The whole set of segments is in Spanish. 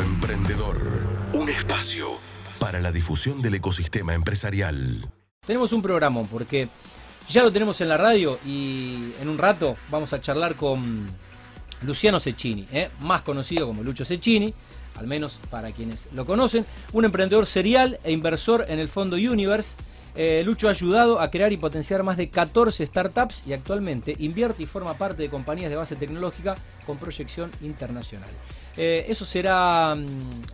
Emprendedor. Un espacio para la difusión del ecosistema empresarial. Tenemos un programa porque ya lo tenemos en la radio y en un rato vamos a charlar con Luciano Cecchini, ¿eh? más conocido como Lucho Cecchini, al menos para quienes lo conocen, un emprendedor serial e inversor en el fondo Universe. Eh, Lucho ha ayudado a crear y potenciar más de 14 startups y actualmente invierte y forma parte de compañías de base tecnológica con proyección internacional. Eh, eso será, mm,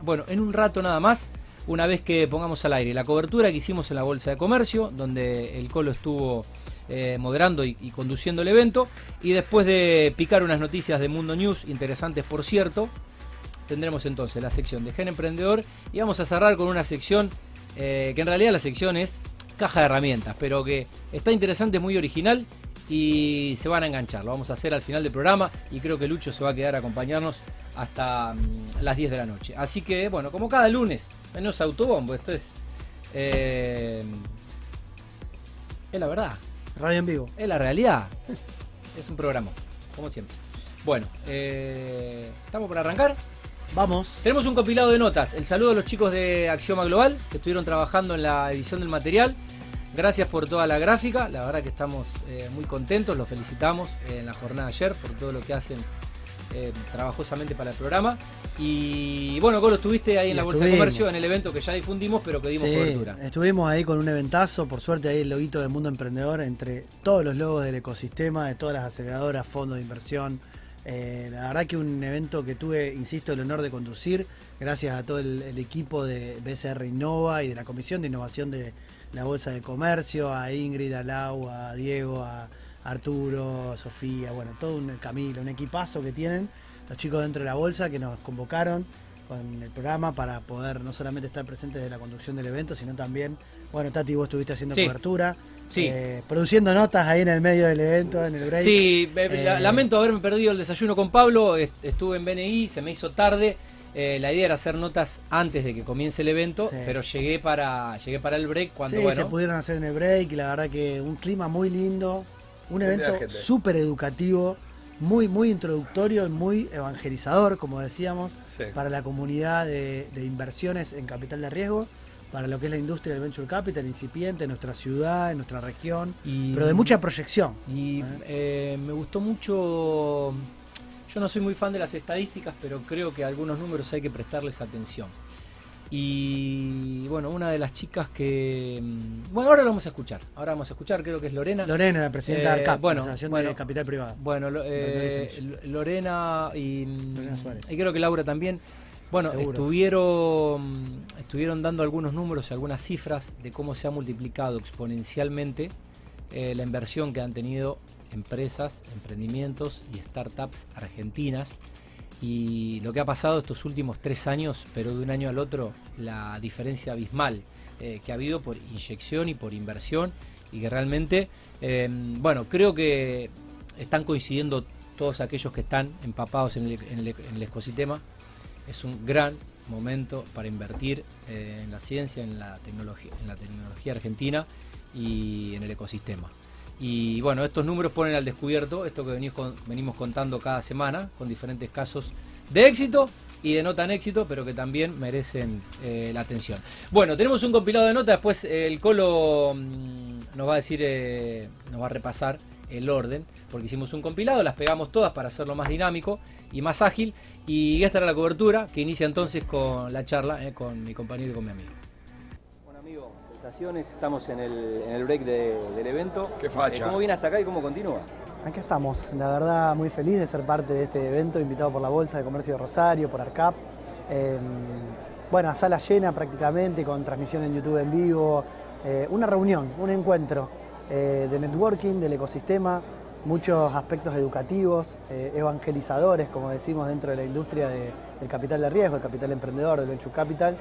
bueno, en un rato nada más, una vez que pongamos al aire la cobertura que hicimos en la Bolsa de Comercio, donde el Colo estuvo eh, moderando y, conduciendo el evento, y después de picar unas noticias de Mundo News, interesantes por cierto, tendremos entonces la sección de Gen Emprendedor y vamos a cerrar con una sección eh, que en realidad la sección es caja de herramientas, pero que está interesante, muy original y se van a enganchar. Lo vamos a hacer al final del programa y creo que Lucho se va a quedar a acompañarnos hasta mm, las 10 de la noche. Así que, bueno, como cada lunes, no es autobombo, esto es. eh, es la verdad, Radio en vivo. es la realidad. Es un programa, como siempre. Bueno, eh, ¿estamos por arrancar? Vamos. Tenemos un compilado de notas. El saludo a los chicos de Axioma Global que estuvieron trabajando en la edición del material. Gracias por toda la gráfica. La verdad que estamos eh, muy contentos. Los felicitamos eh, en la jornada de ayer por todo lo que hacen eh, trabajosamente para el programa. Y bueno, Colo, estuviste ahí en Y la Bolsa de. Comercio en el evento que ya difundimos, pero que dimos Sí, cobertura. estuvimos ahí con un eventazo, por suerte ahí el loguito del mundo emprendedor entre todos los logos del ecosistema, de todas las aceleradoras, fondos de inversión. La verdad que un evento que tuve, insisto, el honor de conducir, gracias a todo el, el equipo de BCR Innova y de la Comisión de Innovación de la Bolsa de Comercio, a Ingrid, a Lau, a Diego, a Arturo, a Sofía, bueno, todo un Camilo, un equipazo que tienen los chicos dentro de la bolsa que nos convocaron con el programa para poder no solamente estar presentes de la conducción del evento, sino también, bueno, Tati, vos estuviste haciendo Sí. cobertura, Sí. eh, produciendo notas ahí en el medio del evento, en el break. Sí, eh, Eh, lamento haberme perdido el desayuno con Pablo. est- Estuve en BNI, se me hizo tarde. Eh, la idea era hacer notas antes de que comience el evento, Sí. pero llegué para llegué para el break cuando sí, bueno. se pudieron hacer en el break y la verdad que un clima muy lindo, un evento súper educativo, muy, muy introductorio y muy evangelizador, como decíamos, Sí. para la comunidad de, de inversiones en capital de riesgo, para lo que es la industria del venture capital incipiente en nuestra ciudad, en nuestra región, Y- pero de mucha proyección. Y eh, me gustó mucho. Yo no soy muy fan de las estadísticas, pero creo que a algunos números hay que prestarles atención. Y bueno, una de las chicas que. mm, Bueno, ahora lo vamos a escuchar. Ahora vamos a escuchar, creo que es Lorena. Lorena, la presidenta Eh, de ARCAP, bueno, Asociación bueno. de Capital Privado. Bueno, eh, Lorena Lorena y, Lorena Suárez. y creo que Laura también. Bueno, Seguro. estuvieron, estuvieron dando algunos números y algunas cifras de cómo se ha multiplicado exponencialmente eh, la inversión que han tenido empresas, emprendimientos y startups argentinas. Y lo que ha pasado estos últimos tres años, pero de un año al otro, la diferencia abismal eh, que ha habido por inyección y por inversión. Y que realmente, eh, bueno, creo que están coincidiendo todos aquellos que están empapados en el, en el- en el ecosistema. Es un gran momento para invertir eh, en la ciencia, en la tecnología, en la tecnología argentina y en el ecosistema. Y bueno, estos números ponen al descubierto esto que venimos, con- venimos contando cada semana, con diferentes casos de éxito y de no tan éxito, pero que también merecen eh, la atención. Bueno, tenemos un compilado de notas, después el Colo mm, nos va a decir, eh, nos va a repasar el orden, porque hicimos un compilado, las pegamos todas para hacerlo más dinámico y más ágil, y esta era la cobertura que inicia entonces con la charla eh, con mi compañero y con mi amigo. Sensaciones, estamos en el, en el break de- del evento. Qué facha. Eh, ¿Cómo viene hasta acá y cómo continúa? Aquí estamos, la verdad muy feliz de ser parte de este evento, invitado por la Bolsa de Comercio de Rosario, por ARCAP. Eh, bueno, a sala llena prácticamente, con transmisión en YouTube en vivo. Eh, una reunión, un encuentro eh, de networking, del ecosistema, muchos aspectos educativos, eh, evangelizadores, como decimos dentro de la industria de- del capital de riesgo, el capital emprendedor, del venture capital,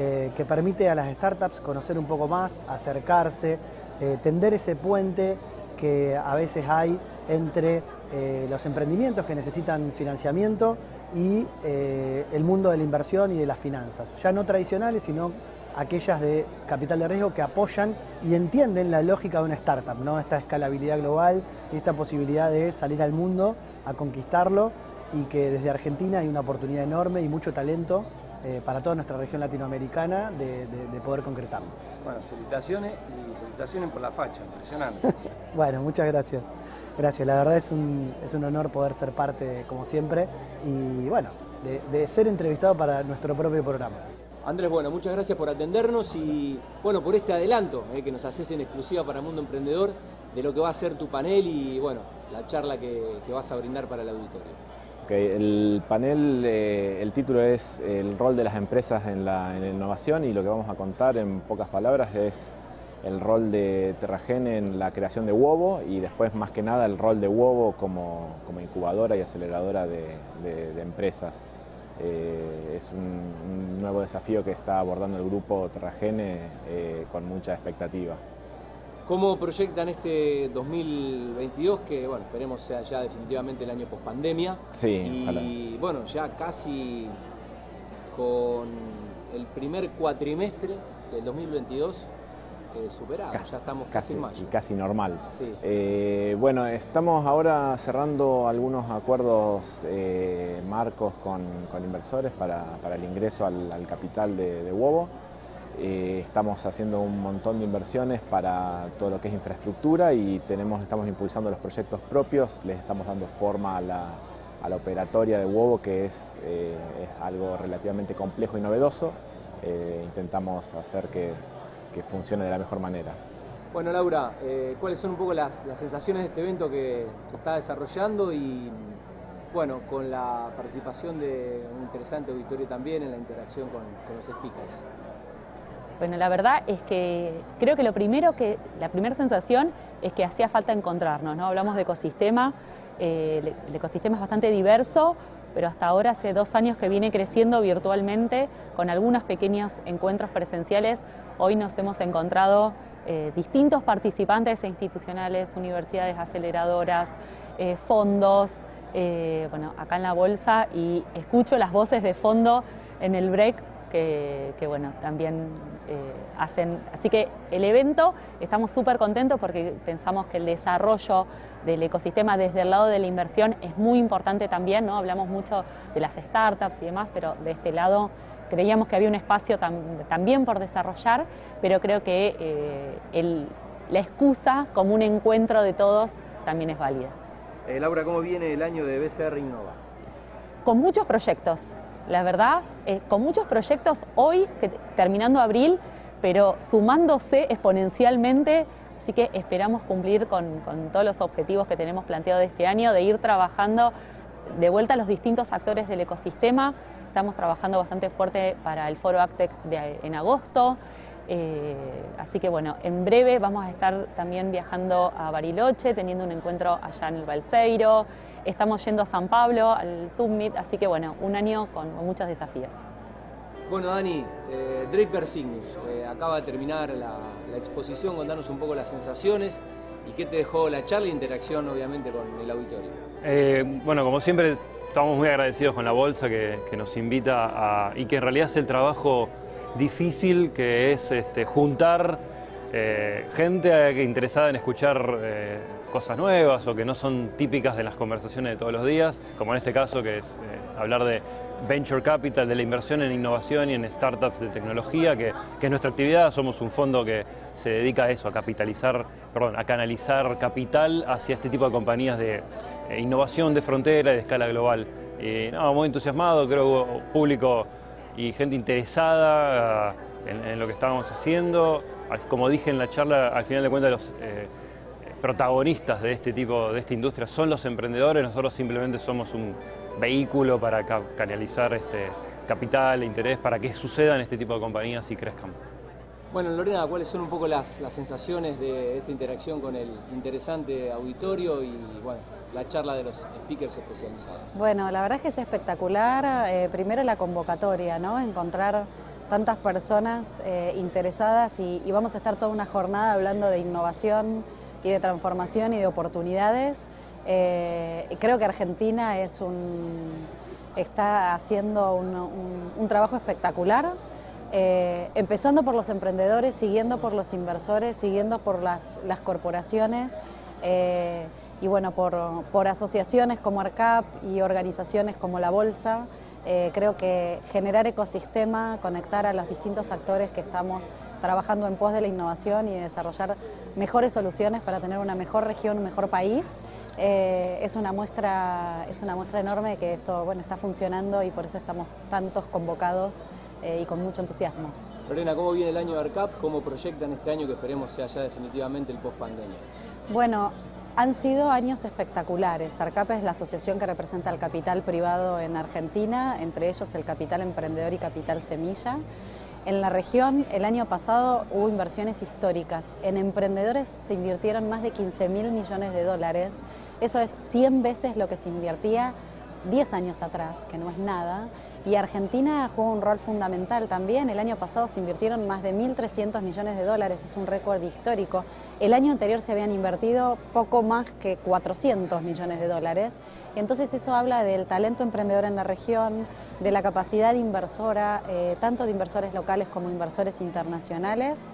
eh, que permite a las startups conocer un poco más, acercarse, eh, tender ese puente que a veces hay entre eh, los emprendimientos que necesitan financiamiento y el mundo de la inversión y de las finanzas, ya no tradicionales, sino aquellas de capital de riesgo que apoyan y entienden la lógica de una startup, ¿no? esta escalabilidad global y esta posibilidad de salir al mundo a conquistarlo y que desde Argentina hay una oportunidad enorme y mucho talento eh, para toda nuestra región latinoamericana de, poder concretarlo. Bueno, felicitaciones y felicitaciones por la facha, impresionante. bueno, muchas gracias. Gracias, la verdad es un, es un honor poder ser parte, como siempre, y bueno, de, ser entrevistado para nuestro propio programa. Andrés, bueno, muchas gracias por atendernos y bueno, por este adelanto eh, que nos haces en exclusiva para Mundo Emprendedor de lo que va a ser tu panel y bueno, la charla que, que vas a brindar para el auditorio el panel, eh, el título es el rol de las empresas en la, innovación y lo que vamos a contar en pocas palabras es el rol de Terragen en la creación de Huevo y después más que nada el rol de Huevo como, incubadora y aceleradora de, empresas. Eh, es un, nuevo desafío que está abordando el grupo Terragene eh, con mucha expectativa. ¿Cómo proyectan este 2022 que, bueno, esperemos sea ya definitivamente el año post pandemia? Sí, y bueno, ya casi con el primer cuatrimestre del 2022 eh, superado, ya estamos casi, casi casi normal. Eh, bueno, estamos ahora cerrando algunos acuerdos eh, marcos con, inversores para, el ingreso al, capital de, de Huevo. Eh, estamos haciendo un montón de inversiones para todo lo que es infraestructura y tenemos, estamos impulsando los proyectos propios, les estamos dando forma a la, operatoria de huevo que es, eh, algo relativamente complejo y novedoso. Eh, intentamos hacer que, funcione de la mejor manera. Bueno Laura, ¿cuáles son un poco las, sensaciones de este evento que se está desarrollando y bueno, con la participación de un interesante auditorio también en la interacción con los speakers? Bueno, la verdad es que creo que lo primero que, la primera sensación es que hacía falta encontrarnos, ¿no? Hablamos de ecosistema, eh, el ecosistema es bastante diverso, pero hasta ahora hace dos años que viene creciendo virtualmente con algunos pequeños encuentros presenciales. Hoy nos hemos encontrado eh, distintos participantes e institucionales, universidades aceleradoras, eh, fondos, bueno, acá en la bolsa y escucho las voces de fondo en el break que, bueno, también eh, hacen. Así que el evento estamos súper contentos porque pensamos que el desarrollo del ecosistema desde el lado de la inversión es muy importante también, ¿no? Hablamos mucho de las startups y demás, pero de este lado creíamos que había un espacio también por desarrollar, pero creo que eh, la excusa como un encuentro de todos también es válida. Eh, Laura, ¿cómo viene el año de BCR Innova? Con muchos proyectos, la verdad, eh, con muchos proyectos hoy, terminando abril, pero sumándose exponencialmente, así que esperamos cumplir con, todos los objetivos que tenemos planteado de este año, de ir trabajando de vuelta a los distintos actores del ecosistema. Estamos trabajando bastante fuerte para el foro Actec en agosto. Eh, así que bueno, en breve vamos a estar también viajando a Bariloche, teniendo un encuentro allá en el Balseiro. Estamos yendo a San Pablo, al Summit, así que bueno, un año con, muchos desafíos. Bueno, Dani, eh, Draper Cygnus, eh, acaba de terminar la, exposición, contanos un poco las sensaciones y qué te dejó la charla e interacción, obviamente, con el auditorio. Eh, bueno, como siempre, estamos muy agradecidos con la bolsa que, nos invita a, y que en realidad hace el trabajo difícil que es este, juntar gente interesada en escuchar cosas nuevas o que no son típicas de las conversaciones de todos los días, como en este caso que es eh, hablar de venture capital, de la inversión en innovación y en startups de tecnología, que, es nuestra actividad, somos un fondo que se dedica a eso, a capitalizar, perdón, a canalizar capital hacia este tipo de compañías de eh, innovación de frontera y de escala global. Y, no, muy entusiasmado, creo público y gente interesada eh, en, lo que estábamos haciendo. Como dije en la charla, al final de cuentas los protagonistas de este tipo, de esta industria son los emprendedores, nosotros simplemente somos un vehículo para canalizar este capital e interés para que sucedan este tipo de compañías y crezcan. Bueno, Lorena, ¿cuáles son un poco las, sensaciones de esta interacción con el interesante auditorio y bueno, la charla de los speakers especializados? Bueno, la verdad es que es espectacular. Eh, primero la convocatoria, ¿no? Encontrar tantas personas eh, interesadas y, y, vamos a estar toda una jornada hablando de innovación, y de transformación y de oportunidades. Eh, creo que Argentina es un, está haciendo un, trabajo espectacular, eh, empezando por los emprendedores, siguiendo por los inversores, siguiendo por las, corporaciones. Eh, y bueno, por, asociaciones como ARCAP y organizaciones como la Bolsa, creo que generar ecosistema, conectar a los distintos actores que estamos trabajando en pos de la innovación y desarrollar mejores soluciones para tener una mejor región, un mejor país, eh, es, una muestra, es una muestra enorme que esto bueno, está funcionando y por eso estamos tantos convocados eh, y con mucho entusiasmo. Lorena, ¿cómo viene el año de ARCAP? ¿Cómo proyectan este año que esperemos sea ya definitivamente el post-pandemia? Bueno, han sido años espectaculares. ARCAP es la asociación que representa el capital privado en Argentina, entre ellos el capital emprendedor y capital semilla. En la región, el año pasado hubo inversiones históricas. En emprendedores se invirtieron más de 15 mil millones de dólares. Eso es 100 veces lo que se invertía 10 años atrás, que no es nada. Y Argentina jugó un rol fundamental también. El año pasado se invirtieron más de 1.300 millones de dólares, es un récord histórico. El año anterior se habían invertido poco más que 400 millones de dólares. Entonces eso habla del talento emprendedor en la región, de la capacidad inversora, eh, tanto de inversores locales como inversores internacionales.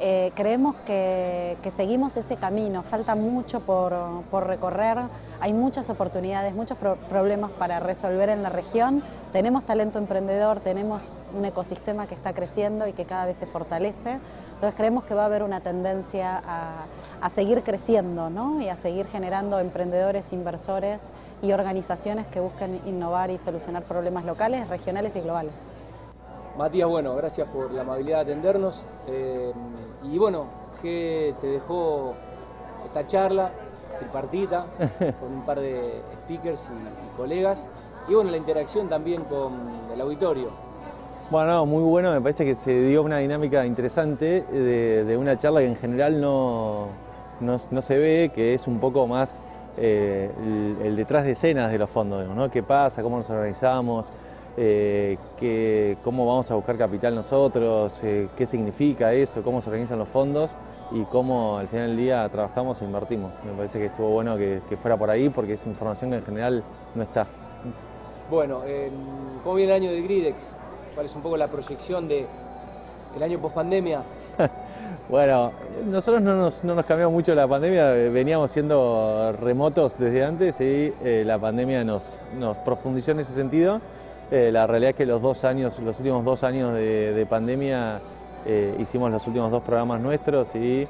Eh, creemos que, seguimos ese camino, falta mucho por, recorrer, hay muchas oportunidades, muchos problemas para resolver en la región, tenemos talento emprendedor, tenemos un ecosistema que está creciendo y que cada vez se fortalece, entonces creemos que va a haber una tendencia a, seguir creciendo y a seguir generando emprendedores, inversores y organizaciones que busquen innovar y solucionar problemas locales, regionales y globales. Matías, bueno, gracias por la amabilidad de atendernos. Eh, y bueno, ¿qué te dejó esta charla tripartita con un par de speakers y, colegas? Y bueno, la interacción también con el auditorio. Bueno, muy bueno, me parece que se dio una dinámica interesante de, una charla que en general no, no, se ve, que es un poco más eh, el, detrás de escenas de los fondos, ¿no? ¿Qué pasa? ¿Cómo nos organizamos? eh, cómo vamos a buscar capital nosotros, eh, qué significa eso, cómo se organizan los fondos y cómo al final del día trabajamos e invertimos. Me parece que estuvo bueno que, fuera por ahí porque es información que en general no está. Bueno, ¿cómo viene el año de Gridex? ¿Cuál es un poco la proyección del el año post pandemia? bueno, nosotros no nos, no nos, cambiamos mucho la pandemia, veníamos siendo remotos desde antes y eh, la pandemia nos, nos profundizó en ese sentido. Eh, la realidad es que los dos años, los últimos dos años de, pandemia eh, hicimos los últimos dos programas nuestros y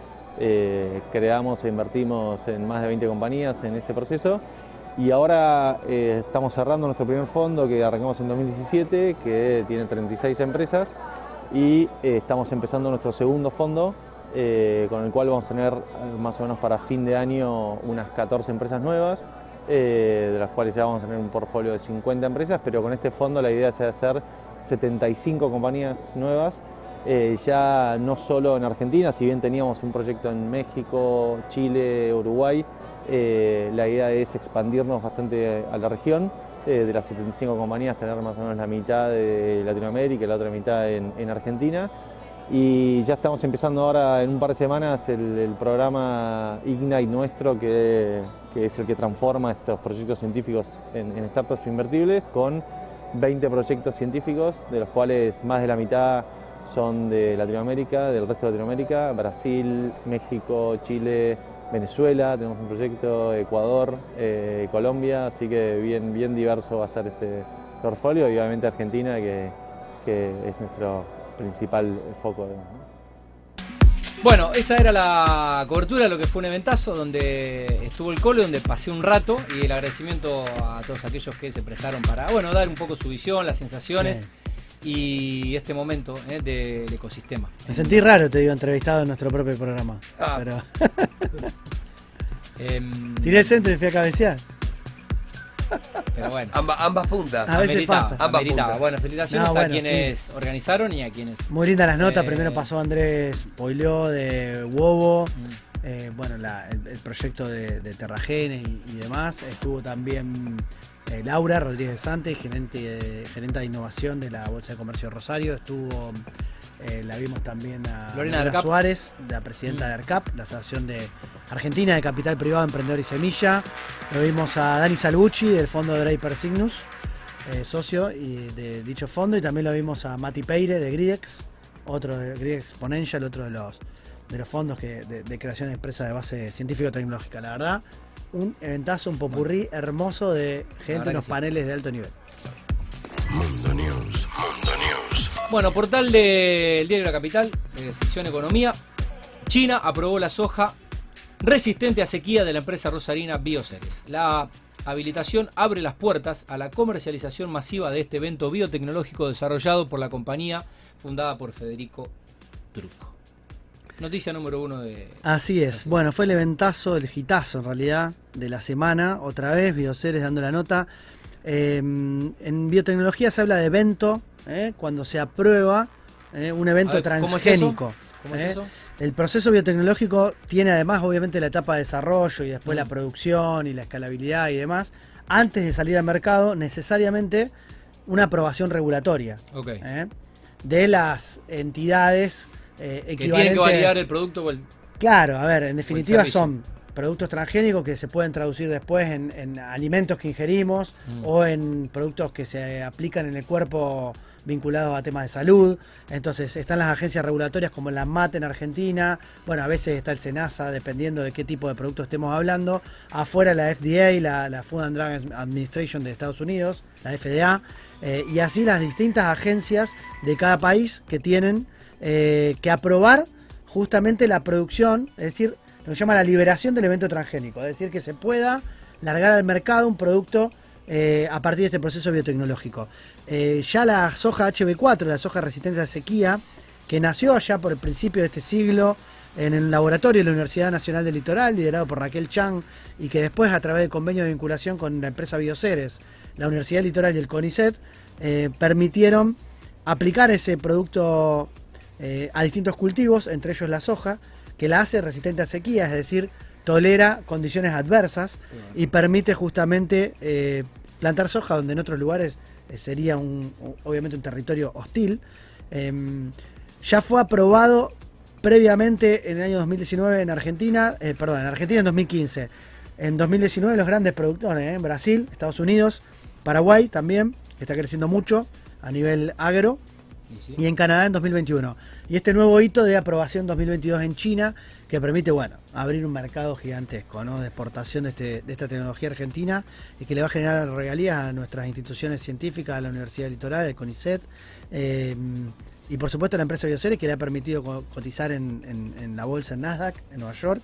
creamos e invertimos en más de 20 compañías en ese proceso. Y ahora estamos cerrando nuestro primer fondo que arrancamos en 2017, que tiene 36 empresas, y estamos empezando nuestro segundo fondo, con el cual vamos a tener más o menos para fin de año unas 14 empresas nuevas. Eh, de las cuales ya vamos a tener un portfolio de 50 empresas, pero con este fondo la idea es hacer 75 compañías nuevas, eh, ya no solo en Argentina, si bien teníamos un proyecto en México, Chile, Uruguay, eh, la idea es expandirnos bastante a la región, de las 75 compañías tener más o menos la mitad de Latinoamérica y la otra mitad en Argentina. Y ya estamos empezando ahora en un par de semanas el, programa Ignite nuestro, que, es el que transforma estos proyectos científicos en, startups invertibles, con 20 proyectos científicos, de los cuales más de la mitad son de Latinoamérica, del resto de Latinoamérica, Brasil, México, Chile, Venezuela, tenemos un proyecto, Ecuador, eh, Colombia, así que bien, bien diverso va a estar este portfolio y obviamente Argentina, que, que es nuestro principal foco. Bueno, esa era la cobertura de lo que fue un eventazo donde estuvo el cole, donde pasé un rato y el agradecimiento a todos aquellos que se prestaron para, bueno, dar un poco su visión, las sensaciones. y este momento eh, del ecosistema. Me sentí raro, te digo, entrevistado en nuestro propio programa. Ah. Pero... Em, Tiré el centro y fui a cabecear. Pero bueno. ambas puntas. A veces pasa. Ambas puntas. Bueno, felicitaciones a quienes organizaron y a quienes. Muy lindas las notas. Eh, Primero pasó Andrés Poiló de Wobo. Mm. Eh, bueno, el, proyecto de, de Terragenes y, demás. Estuvo también eh, Laura Rodríguez Santos, gerente, gerente de innovación de la Bolsa de Comercio Rosario. Estuvo eh, la vimos también a Lorena Suárez, la presidenta mm. de ARCAP, la Asociación de Argentina de Capital Privado, Emprendedor y Semilla. Lo vimos a Dani Salgucci, del fondo de Draper Signus, eh, socio y de dicho fondo. Y también lo vimos a Mati Peire, de Gridex, otro de Gridex Exponential, otro de los, de los fondos que, de, creación de empresa de base científico-tecnológica. La verdad, un eventazo, un popurrí hermoso de gente, unos paneles de alto nivel. Mundo News, Mundo News. Bueno, portal del Diario de la Capital, eh, sección Economía. China aprobó la soja resistente a sequía de la empresa rosarina Bioceres. La habilitación abre las puertas a la comercialización masiva de este evento biotecnológico desarrollado por la compañía fundada por Federico Truco. Noticia número uno de... Así es. Bueno, fue el eventazo, el hitazo en realidad de la semana. Otra vez, Bioceres dando la nota. Eh, en biotecnología se habla de evento, eh, cuando se aprueba eh, un evento transgénico. ¿Cómo es eso? El proceso biotecnológico tiene además obviamente la etapa de desarrollo y después la producción y la escalabilidad y demás. Antes de salir al mercado, necesariamente una aprobación regulatoria de las entidades eh, equivalentes. Que tienen que validar el producto o el. Claro, a ver, en definitiva son productos transgénicos que se pueden traducir después en, alimentos que ingerimos mm. o en productos que se aplican en el cuerpo vinculados a temas de salud. Entonces están las agencias regulatorias como la MAT en Argentina, bueno, a veces está el SENASA, dependiendo de qué tipo de producto estemos hablando. Afuera la FDA, la, la Food and Drug Administration de Estados Unidos, la FDA, eh, y así las distintas agencias de cada país que tienen eh, que aprobar justamente la producción, es decir, lo que se llama la liberación del evento transgénico, es decir, que se pueda largar al mercado un producto eh, a partir de este proceso biotecnológico. Eh, ya la soja HB4, la soja resistente a sequía, que nació allá por el principio de este siglo en el laboratorio de la Universidad Nacional del Litoral, liderado por Raquel Chang, y que después a través del convenio de vinculación con la empresa Bioceres, la Universidad Litoral y el CONICET, eh, permitieron aplicar ese producto a distintos cultivos, entre ellos la soja, que la hace resistente a sequía, es decir, tolera condiciones adversas y permite justamente plantar soja donde en otros lugares eh, sería un, obviamente un territorio hostil. Em, ya fue aprobado previamente en el año 2019 en Argentina, eh, perdón, en Argentina en 2015. En 2019 los grandes productores, eh, en Brasil, Estados Unidos, Paraguay también, que está creciendo mucho a nivel agro, y en Canadá en 2021. Y este nuevo hito de aprobación 2022 en China, que permite, bueno, abrir un mercado gigantesco, ¿no? De exportación de, este, de esta tecnología argentina y que le va a generar regalías a nuestras instituciones científicas, a la Universidad Litoral, el CONICET, eh, y por supuesto a la empresa Bioceres que le ha permitido cotizar en, la bolsa en Nasdaq, en Nueva York,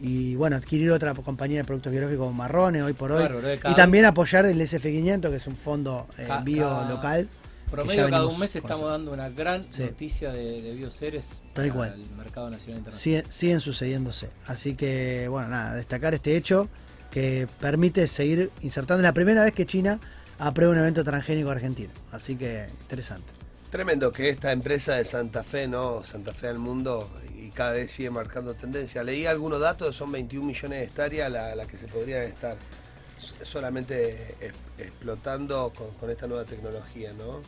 y bueno, adquirir otra compañía de productos biológicos como Marrones hoy por hoy, y también apoyar el SF500, que es un fondo eh, bio local. Promedio cada un mes estamos dando una gran noticia de, de bioseres para el mercado nacional internacional. siguen sucediéndose. Así que, bueno, nada, destacar este hecho que permite seguir insertando. Es la primera vez que China aprueba un evento transgénico argentino. Así que, interesante. Tremendo que esta empresa de Santa Fe, ¿no? Santa Fe al mundo y cada vez sigue marcando tendencia. Leí algunos datos, son 21 millones de hectáreas las la que se podrían estar solamente explotando con, esta nueva tecnología, ¿no?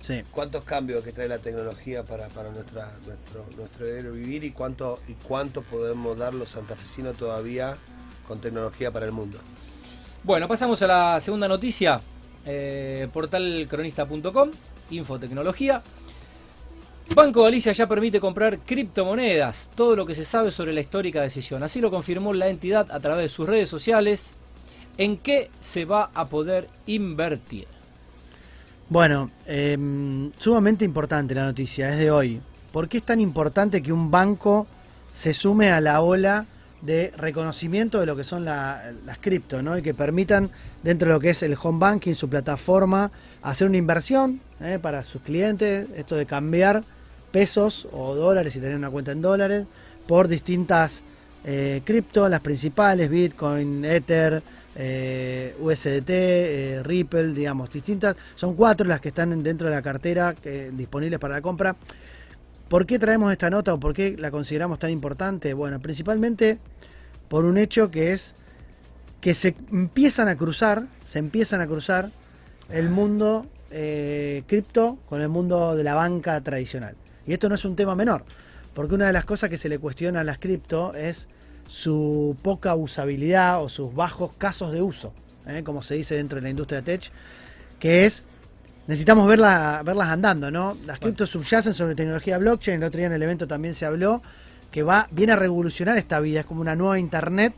Sí. ¿Cuántos cambios que trae la tecnología para, nuestra, nuestro, nuestro vivir y cuánto, y cuánto podemos dar los santafesinos todavía con tecnología para el mundo? Bueno, pasamos a la segunda noticia. Eh, portalcronista.com, infotecnología. Banco Galicia ya permite comprar criptomonedas, todo lo que se sabe sobre la histórica decisión. Así lo confirmó la entidad a través de sus redes sociales ¿En qué se va a poder invertir? Bueno, em, sumamente importante la noticia, es de hoy. ¿Por qué es tan importante que un banco se sume a la ola de reconocimiento de lo que son las cripto, ¿no? Y que permitan, dentro de lo que es el home banking, su plataforma, hacer una inversión ¿eh? para sus clientes, esto de cambiar pesos o dólares y tener una cuenta en dólares por distintas eh, cripto, las principales, Bitcoin, Ether, eh, USDT, eh, Ripple, digamos, distintas. Son cuatro las que están dentro de la cartera disponibles para la compra. ¿Por qué traemos esta nota o por qué la consideramos tan importante? Bueno, principalmente por un hecho que es que se empiezan a cruzar, se empiezan a cruzar el mundo eh, cripto con el mundo de la banca tradicional. Y esto no es un tema menor, porque una de las cosas que se le cuestiona a las cripto es su poca usabilidad o sus bajos casos de uso, ¿eh? como se dice dentro de la industria tech, que es, necesitamos verlas andando, ¿no? Las criptos subyacen sobre tecnología blockchain, el otro día en el evento también se habló, que va, viene a revolucionar esta vida, es como una nueva internet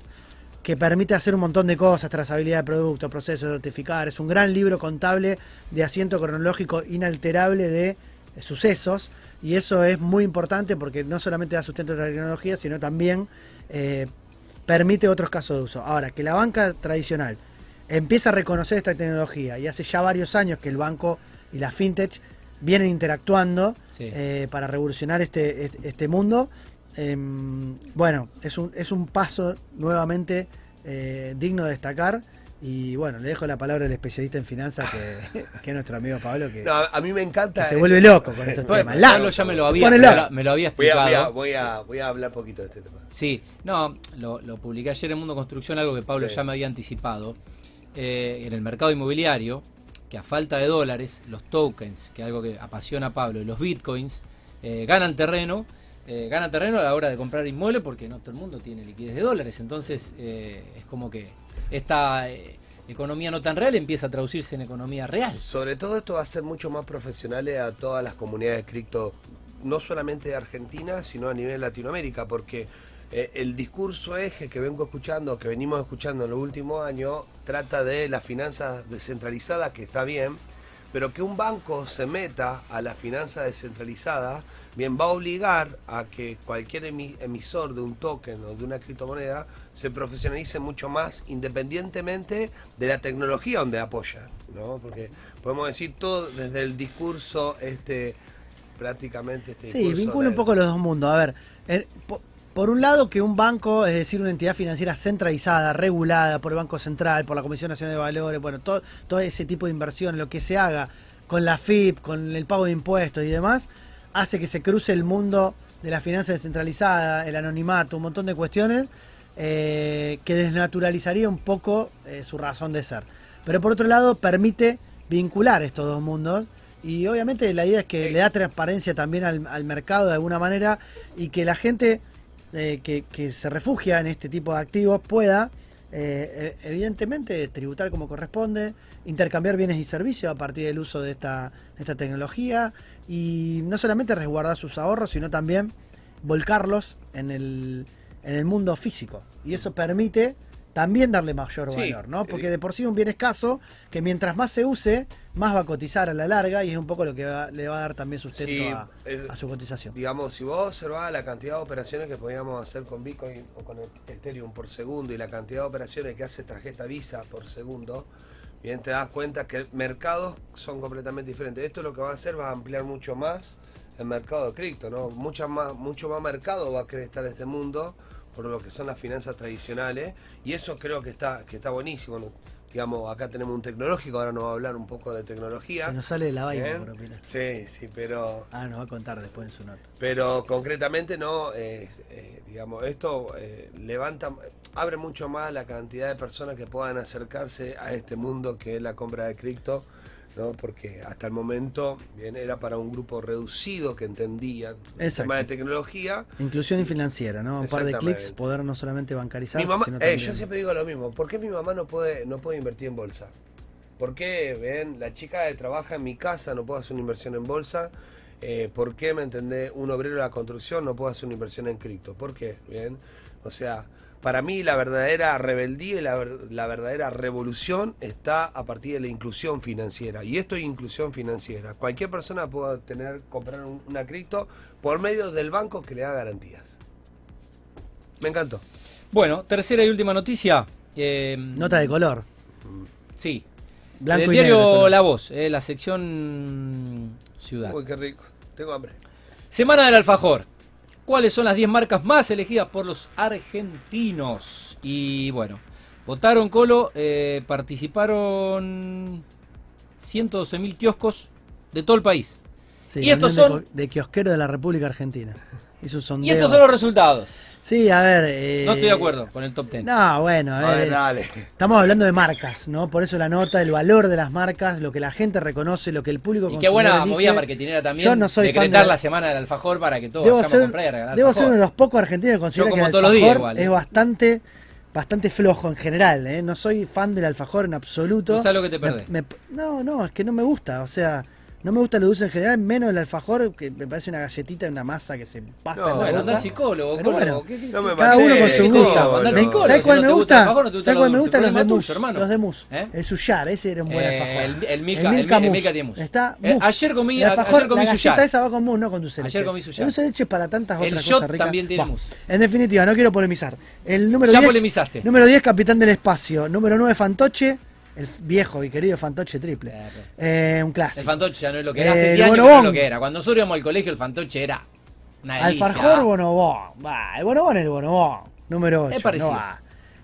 que permite hacer un montón de cosas, trazabilidad de productos, procesos de notificar. Es un gran libro contable de asiento cronológico inalterable de sucesos y eso es muy importante porque no solamente da sustento a la tecnología, sino también eh, permite otros casos de uso. Ahora, que la banca tradicional empieza a reconocer esta tecnología y hace ya varios años que el banco y la fintech vienen interactuando Sí. eh, para revolucionar este, este, este mundo. Em, bueno, es un, es un paso nuevamente eh, digno de destacar. Y bueno, le dejo la palabra al especialista en finanzas, que, que es nuestro amigo Pablo, que, No, a mí me encanta. que se vuelve loco con estos Bueno, temas. Pablo ya me lo había, me lo, me lo había Voy a, explicado. voy, a, voy, a, voy a hablar poquito de este tema. Sí, no, lo, lo publiqué ayer en Mundo Construcción, algo que Pablo Sí. ya me había anticipado. Eh, en el mercado inmobiliario, que a falta de dólares, los tokens, que es algo que apasiona a Pablo, y los bitcoins, eh, ganan terreno. Eh, ganan terreno a la hora de comprar inmuebles porque no todo el mundo tiene liquidez de dólares. Entonces eh, es como que esta eh, economía no tan real empieza a traducirse en economía real. Sobre todo esto va a ser mucho más profesionales a todas las comunidades cripto, no solamente de Argentina, sino a nivel Latinoamérica, porque eh, el discurso eje que vengo escuchando, que venimos escuchando en los últimos años, trata de las finanzas descentralizadas, que está bien, pero que un banco se meta a las finanzas descentralizadas, bien, va a obligar a que cualquier emi- emisor de un token o de una criptomoneda se profesionalice mucho más independientemente de la tecnología donde apoya, ¿no? Porque podemos decir todo desde el discurso, este, prácticamente este Sí, vincula un poco los dos mundos. A ver, po- por un lado que un banco, es decir, una entidad financiera centralizada, regulada por el Banco Central, por la Comisión Nacional de Valores, bueno, todo, todo ese tipo de inversión, lo que se haga con la FIP, con el pago de impuestos y demás, hace que se cruce el mundo de la finanza descentralizada, el anonimato, un montón de cuestiones eh, que desnaturalizaría un poco eh, su razón de ser. Pero por otro lado, permite vincular estos dos mundos y obviamente la idea es que le da transparencia también al, mercado de alguna manera y que la gente eh, que, se refugia en este tipo de activos pueda, eh, evidentemente, tributar como corresponde, intercambiar bienes y servicios a partir del uso de esta tecnología y no solamente resguardar sus ahorros, sino también volcarlos en el, en el mundo físico. Y eso permite también darle mayor Sí, valor, ¿no? Porque eh, de por sí es un bien escaso que mientras más se use, más va a cotizar a la larga y es un poco lo que va- le va a dar también sustento Sí, a, el- a su cotización. Digamos, si vos observás la cantidad de operaciones que podíamos hacer con Bitcoin o con Ethereum por segundo y la cantidad de operaciones que hace tarjeta Visa por segundo, bien te das cuenta que mercados son completamente diferentes. Esto lo que va a hacer va a ampliar mucho más el mercado de cripto, ¿no? Mucha más, mucho más mercado va a querer estar este mundo por lo que son las finanzas tradicionales y eso creo que está que está buenísimo. Digamos, acá tenemos un tecnológico, ahora nos va a hablar un poco de tecnología. Se nos sale de la vaina por opinar. Sí, sí, pero Ah, nos va a contar después en su nota. pero concretamente no, eh, eh, digamos, esto eh, levanta, abre mucho más la cantidad de personas que puedan acercarse a este mundo que es la compra de cripto, ¿no? Porque hasta el momento bien era para un grupo reducido que entendía el tema de tecnología. Inclusión y financiera, ¿no? Un par de clics, poder no solamente bancarizar, Mi mamá, sino eh, yo siempre digo lo mismo, ¿por qué mi mamá no puede, no puede invertir en bolsa? ¿Por qué, ven, la chica que trabaja en mi casa no puede hacer una inversión en bolsa? Eh, ¿Por qué, me entendés, un obrero de la construcción no puede hacer una inversión en cripto? ¿Por qué? Bien, o sea, para mí la verdadera rebeldía y la, la verdadera revolución está a partir de la inclusión financiera. Y esto es inclusión financiera. Cualquier persona puede tener, comprar un- una cripto por medio del banco que le da garantías. Me encantó. Bueno, tercera y última noticia. eh, Nota de color. Sí. Blanco el y diario negro. La Voz, eh, la sección Ciudad. Uy, qué rico. Tengo hambre. Semana del alfajor. ¿Cuáles son las 10 marcas más elegidas por los argentinos? Y bueno, votaron Colo, eh, participaron 112.000 kioscos de todo el país. Sí, y estos son de, de kiosquero de la República Argentina. Y estos son los resultados. Sí, a ver. eh, No estoy de acuerdo con el top 10. No, bueno, a A ver. ver, eh, dale. Estamos hablando de marcas, ¿no? Por eso la nota, el valor de las marcas, lo que la gente reconoce, lo que el público Y qué buena elige. movida marketinera también. Yo no soy fan de- la semana del alfajor para que todos ser, a comprar y a regalar debo alfajor. ser uno de los pocos argentinos que considera que el días alfajor igual, ¿eh? es bastante bastante flojo en general, ¿eh? No soy fan del alfajor en absoluto. No sabes lo que te Me- perdés. me- no, no, es que no me gusta, o sea, No me gusta lo dulce en general, menos el alfajor, que me parece una galletita, una masa que se pasta No, en la Bueno, boca. anda al psicólogo, Pero bueno, ¿Qué- qué- no me Cada uno con su ¿qué gusto. ¿Sabes cuál me gusta gusta? gusta ¿Sabes cuál me gustan los de hermano. Los de mousse. ¿Eh? El suyar, ese era un buen Eh, alfajor. el, el Milka, El. Milka tiene mousse. Está Eh, ayer comí, El alfajor, ayer comí la suyar. galleta esa va con mousse, no con dulce Ayer comí suyar. El dulce de leche es para tantas otras cosas ricas. también tiene mousse. En definitiva, no quiero polemizar. El número Ya 10, polemizaste. Número 10, Capitán del Espacio. Número 9, Fantoche. El viejo y querido Fantoche triple. Eh, un clásico. El fantoche ya no es lo que Eh, era. Hace el 10 años que no es lo que era. Cuando nosotros íbamos al colegio, el fantoche era una delicia. Alfajor Bonobón. Va, el Bonobón es el Bonobón. Número 8. Es parecido. No va.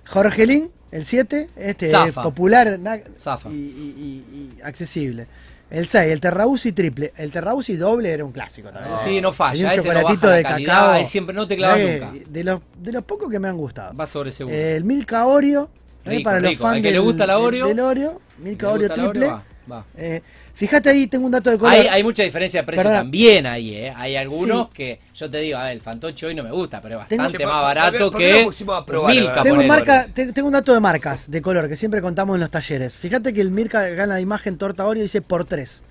Jorgelín, el 7. Este es Zafa. popular na- Zafa. Y, y- y- accesible. El 6, el Terrabusi triple. El Terrabusi doble era un clásico también. Sí, no falla. Hay un ese no chocolatito la de calidad, cacao. siempre no te clava Mirá que nunca. De los, de los pocos que me han gustado. Va sobre seguro. El Milka Oreo. Eh, Rico, para los rico. fans Al que le gusta la Oreo, Del, Oreo. Milka ¿Le Oreo triple. Oreo? Va, va. Eh, fíjate ahí, tengo un dato de color. Hay, hay mucha diferencia de precio también ahí, ¿eh? Hay algunos Sí. que yo te digo, a ver, el fantoche hoy no me gusta, pero es bastante más ¿por- por barato que probar, Milka? Tengo, marca, un dato de marcas de color que siempre contamos en los talleres. Fíjate que el Mirka gana la imagen torta Oreo dice por 3.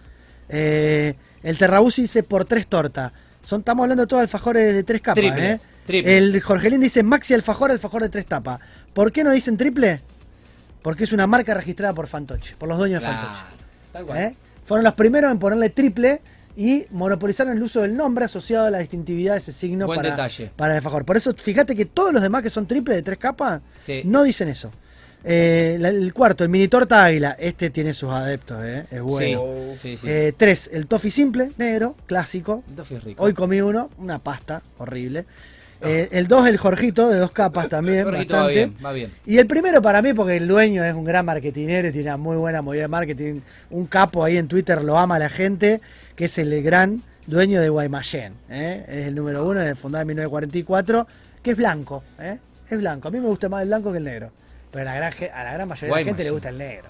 el Terrabusi dice por 3 torta. Son, estamos hablando de todos alfajores de 3 capas. ¿eh? El Jorgelín dice maxi alfajor, alfajor de 3 tapas. ¿Por qué no dicen triple? Porque es una marca registrada por Fantoche, por los dueños de Fantoche. tal cual. ¿eh? Fueron los primeros en ponerle triple y monopolizaron el uso del nombre asociado a la distintividad de ese signo Buen para, detalle. para el alfajor. Por eso, fíjate que todos los demás que son triple de tres capas Sí. no dicen eso. Eh, la- el cuarto, el mini torta águila, este tiene sus adeptos, ¿eh? es bueno. Sí, sí, sí. Eh, tres, el toffee simple, negro, clásico. El toffee es rico. Hoy comí uno, una pasta horrible. Eh, el dos, el Jorgito, de dos capas también, Jorgito va bastante. bien, va bien. Y el primero para mí, porque el dueño es un gran marketinero y tiene una muy buena movida de marketing. Un capo ahí en Twitter lo ama la gente, que es el gran dueño de Guaymallén. ¿eh? Es el número uno, es fundado en 1944, que es blanco. ¿eh? Es blanco. A mí me gusta más el blanco que el negro. Pero a la gran, a la gran mayoría de la gente le gusta el negro.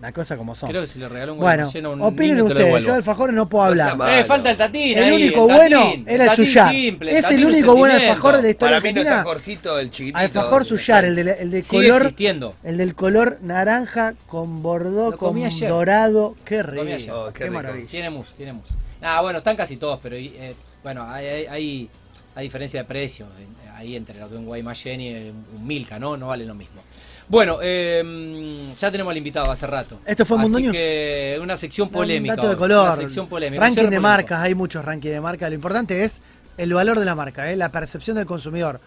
La cosa como son. Creo que si le regaló un bueno, a un opinen niño te lo ustedes. devuelvo. Yo de alfajores no puedo No sea hablar. malo. Eh, falta el tatín El ahí, único tatín, bueno era el tatín suyar. simple, Es tatín el único buen sentimiento. alfajor de la historia Para mí no argentina. está Jorgito el chiquitito. Alfajor suyar, el de, el de Sigue color. existiendo. El del color naranja con bordó, Lo con comí ayer. dorado. Qué Lo comí ayer. rico. Oh, qué qué rico. maravilla. Tiene mus, tiene mus. Ah, bueno, están casi todos, pero eh, bueno, hay, hay, hay, hay diferencia de precio ahí entre lo que un Guaymallén y un Milka, ¿no? No vale lo mismo. Bueno, eh, ya tenemos al invitado hace rato. Esto fue Mundo Así News. que una sección polémica. Un dato de color. Una sección polémica. Ranking de polémico. marcas, hay muchos rankings de marcas. Lo importante es el valor de la marca, ¿eh? la percepción del consumidor.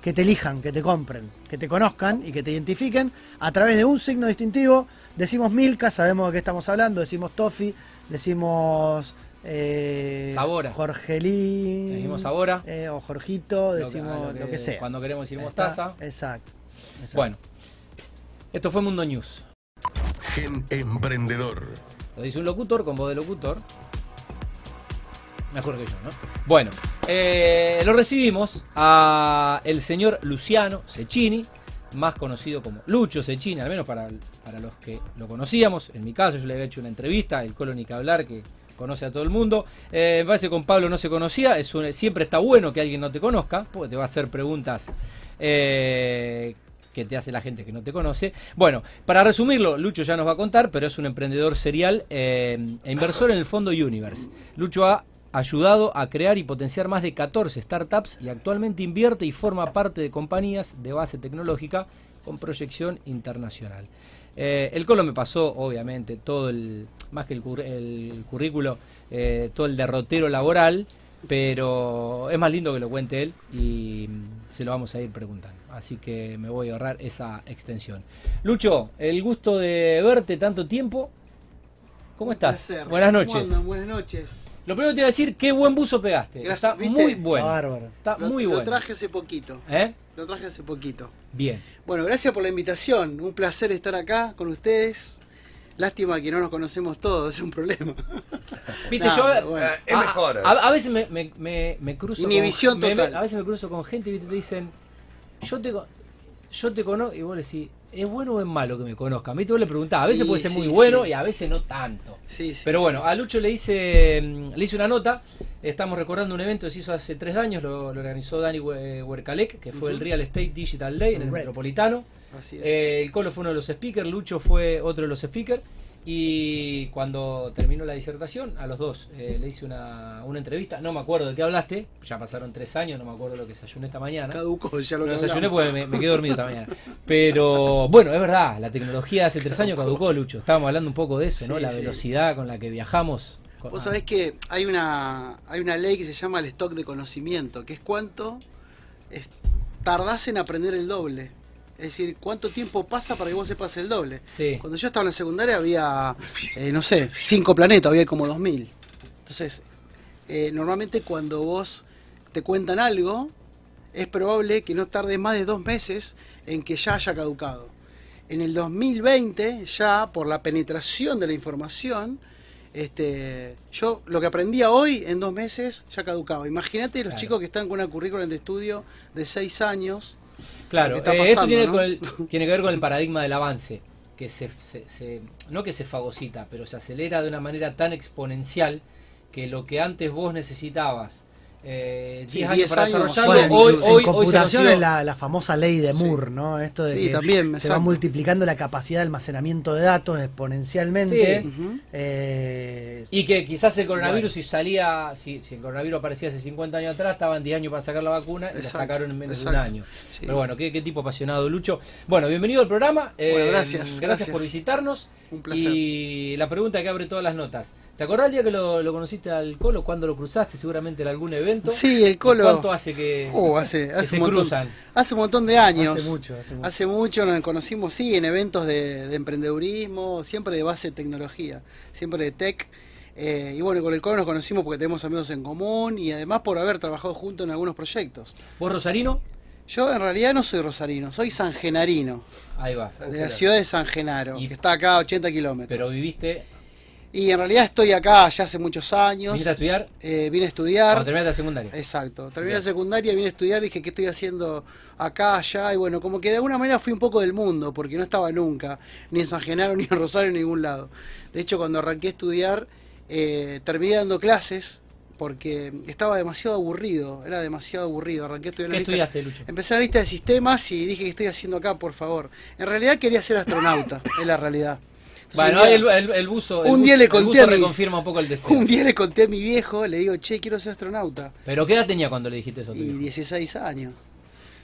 Que te elijan, que te compren, que te conozcan y que te identifiquen a través de un signo distintivo. Decimos Milka, sabemos de qué estamos hablando. Decimos Toffee, decimos. Eh, Sabora. Jorgelín. Decimos Sabora. eh, o Jorgito, Lo que- decimos lo que, sea. Cuando queremos decir mostaza. Exacto. exacto. Bueno, esto fue Mundo News. Gen Emprendedor. Lo dice un locutor con voz de locutor. Mejor que yo, ¿no? Bueno, eh, lo recibimos a el señor Luciano Cecchini, más conocido como Lucho Cecchini, al menos para, para los que lo conocíamos. En mi caso, yo le había hecho una entrevista, el Colo ni que hablar, que conoce a todo el mundo. Eh, me parece que con Pablo no se conocía. Es siempre está bueno que alguien no te conozca, porque te va a hacer preguntas eh, que te hace la gente que no te conoce. Bueno, para resumirlo, Lucho ya nos va a contar, pero es un emprendedor serial eh, e inversor en el fondo Universe. Lucho ha ayudado a crear y potenciar más de 14 startups y actualmente invierte y forma parte de compañías de base tecnológica con proyección internacional. Eh, el Colo me pasó, obviamente, todo el, más que el, curr- el currículo, eh, todo el derrotero laboral, pero es más lindo que lo cuente él y mm, se lo vamos a ir preguntando. Así que me voy a ahorrar esa extensión. Lucho, el gusto de verte tanto tiempo. ¿Cómo estás? placer. Buenas ¿Cómo noches. Buenas noches. Lo primero que te voy a decir, qué buen buzo pegaste. Gracias, Está ¿viste? muy bueno. Bárbaro. Está Lo, muy lo bueno. traje hace poquito. ¿Eh? Lo traje hace poquito. Bien. Bueno, gracias por la invitación. Un placer estar acá con ustedes. Lástima que no nos conocemos todos, es un problema. Viste, No, yo bueno. Eh, es a, mejor. A, a veces me, me, me, me cruzo Inhibición con, total. a veces me cruzo con gente y te dicen, yo te yo te conozco y vos le decís, ¿es bueno o es malo que me conozcan? ¿Viste? Vos le preguntás, a veces Sí, puede ser sí, muy bueno sí. y a veces no tanto. Sí, sí, Pero sí. bueno, a Lucho le hice, mm, le hice una nota. Estamos recordando un evento que se hizo hace tres años, lo, lo organizó Dani Hue- Huercalec, que fue el. Real Estate Digital Day en el Red. Metropolitano. Así es. Eh, el Colo fue uno de los speakers, Lucho fue otro de los speakers. Y cuando terminó la disertación, a los dos eh, le hice una, una, entrevista. No me acuerdo de qué hablaste, ya pasaron tres años, no me acuerdo lo que desayuné esta mañana. Caducó, ya lo No desayuné porque me, me, quedé dormido esta mañana. Pero bueno, es verdad, la tecnología hace tres años caducó, Lucho. Estábamos hablando un poco de eso, ¿no? La sí. velocidad con la que viajamos. Vos sabés que hay una, hay una ley que se llama el stock de conocimiento, que es cuánto es- tardás en aprender el doble. Es decir, cuánto tiempo pasa para que vos sepas el doble. Sí. Cuando yo estaba en la secundaria había, eh, no sé, cinco planetas, había como dos mil. Entonces, eh, normalmente cuando vos te cuentan algo, es probable que no tarde más de dos meses en que ya haya caducado. En el 2020, ya por la penetración de la información, este, yo lo que aprendía hoy en dos meses ya caducaba. Imagínate los Claro. chicos que están con una currícula de estudio de seis años. Claro, eh, esto tiene, ¿no? con el- tiene que ver con el paradigma del avance, que se, se- se- no que se fagocita, pero se acelera de una manera tan exponencial que lo que antes vos necesitabas eh, 10 Sí, años 10 para años, desarrollarlo, bueno, hoy, hoy, hoy en computación vació. es la, la famosa ley de Moore, ¿no? Esto de Sí, que también, se va multiplicando la capacidad de almacenamiento de datos exponencialmente. Eh, Y que quizás el coronavirus, si salía, si, si el coronavirus aparecía hace 50 años atrás, estaban 10 años para sacar la vacuna y la sacaron en menos de un año. Sí. Pero bueno, qué, qué tipo apasionado, Lucho. Bueno, bienvenido al programa. Bueno, Eh, gracias, gracias. gracias. por visitarnos. Un placer. Y la pregunta que abre todas las notas. ¿Te acordás el día que lo, lo conociste al Colo? ¿Cuándo lo cruzaste? Seguramente en algún evento. Sí, el Colo. ¿Cuánto hace que, Oh, hace, que hace se un montón, cruzan? hace un montón de años. Hace mucho, hace mucho. Hace mucho nos conocimos, sí, en eventos de, de emprendedurismo, siempre de base de tecnología, siempre de tech. Eh, y bueno, con el Colo nos conocimos porque tenemos amigos en común y además por haber trabajado juntos en algunos proyectos. ¿Vos, Rosarino? Yo en realidad no soy rosarino, soy sangenarino, Ahí va. de la ciudad de San Genaro, Y- que está acá a 80 kilómetros. Pero viviste. Y en realidad estoy acá ya hace muchos años. ¿Viniste a estudiar? Eh, vine a estudiar. Cuando terminaste la secundaria. Exacto. Terminé la secundaria, vine a estudiar, dije, ¿qué estoy haciendo acá, allá? Y bueno, como que de alguna manera fui un poco del mundo, porque no estaba nunca, ni en San Genaro, ni en Rosario, en ningún lado. De hecho, cuando arranqué a estudiar, eh, terminé dando clases, porque estaba demasiado aburrido, era demasiado aburrido. Arranqué a estudiar ¿Qué la lista- estudiaste, Lucho? Empecé la lista de sistemas y dije, ¿qué estoy haciendo acá, por favor? En realidad quería ser astronauta, es la realidad. Bueno, el, el- el buzo. el un día buzo- le el conté buzo a mi- reconfirma un poco el deseo. Un día le conté a mi viejo, le digo, che, quiero ser astronauta. ¿Pero qué edad tenía cuando le dijiste eso? Y viejo? 16 años.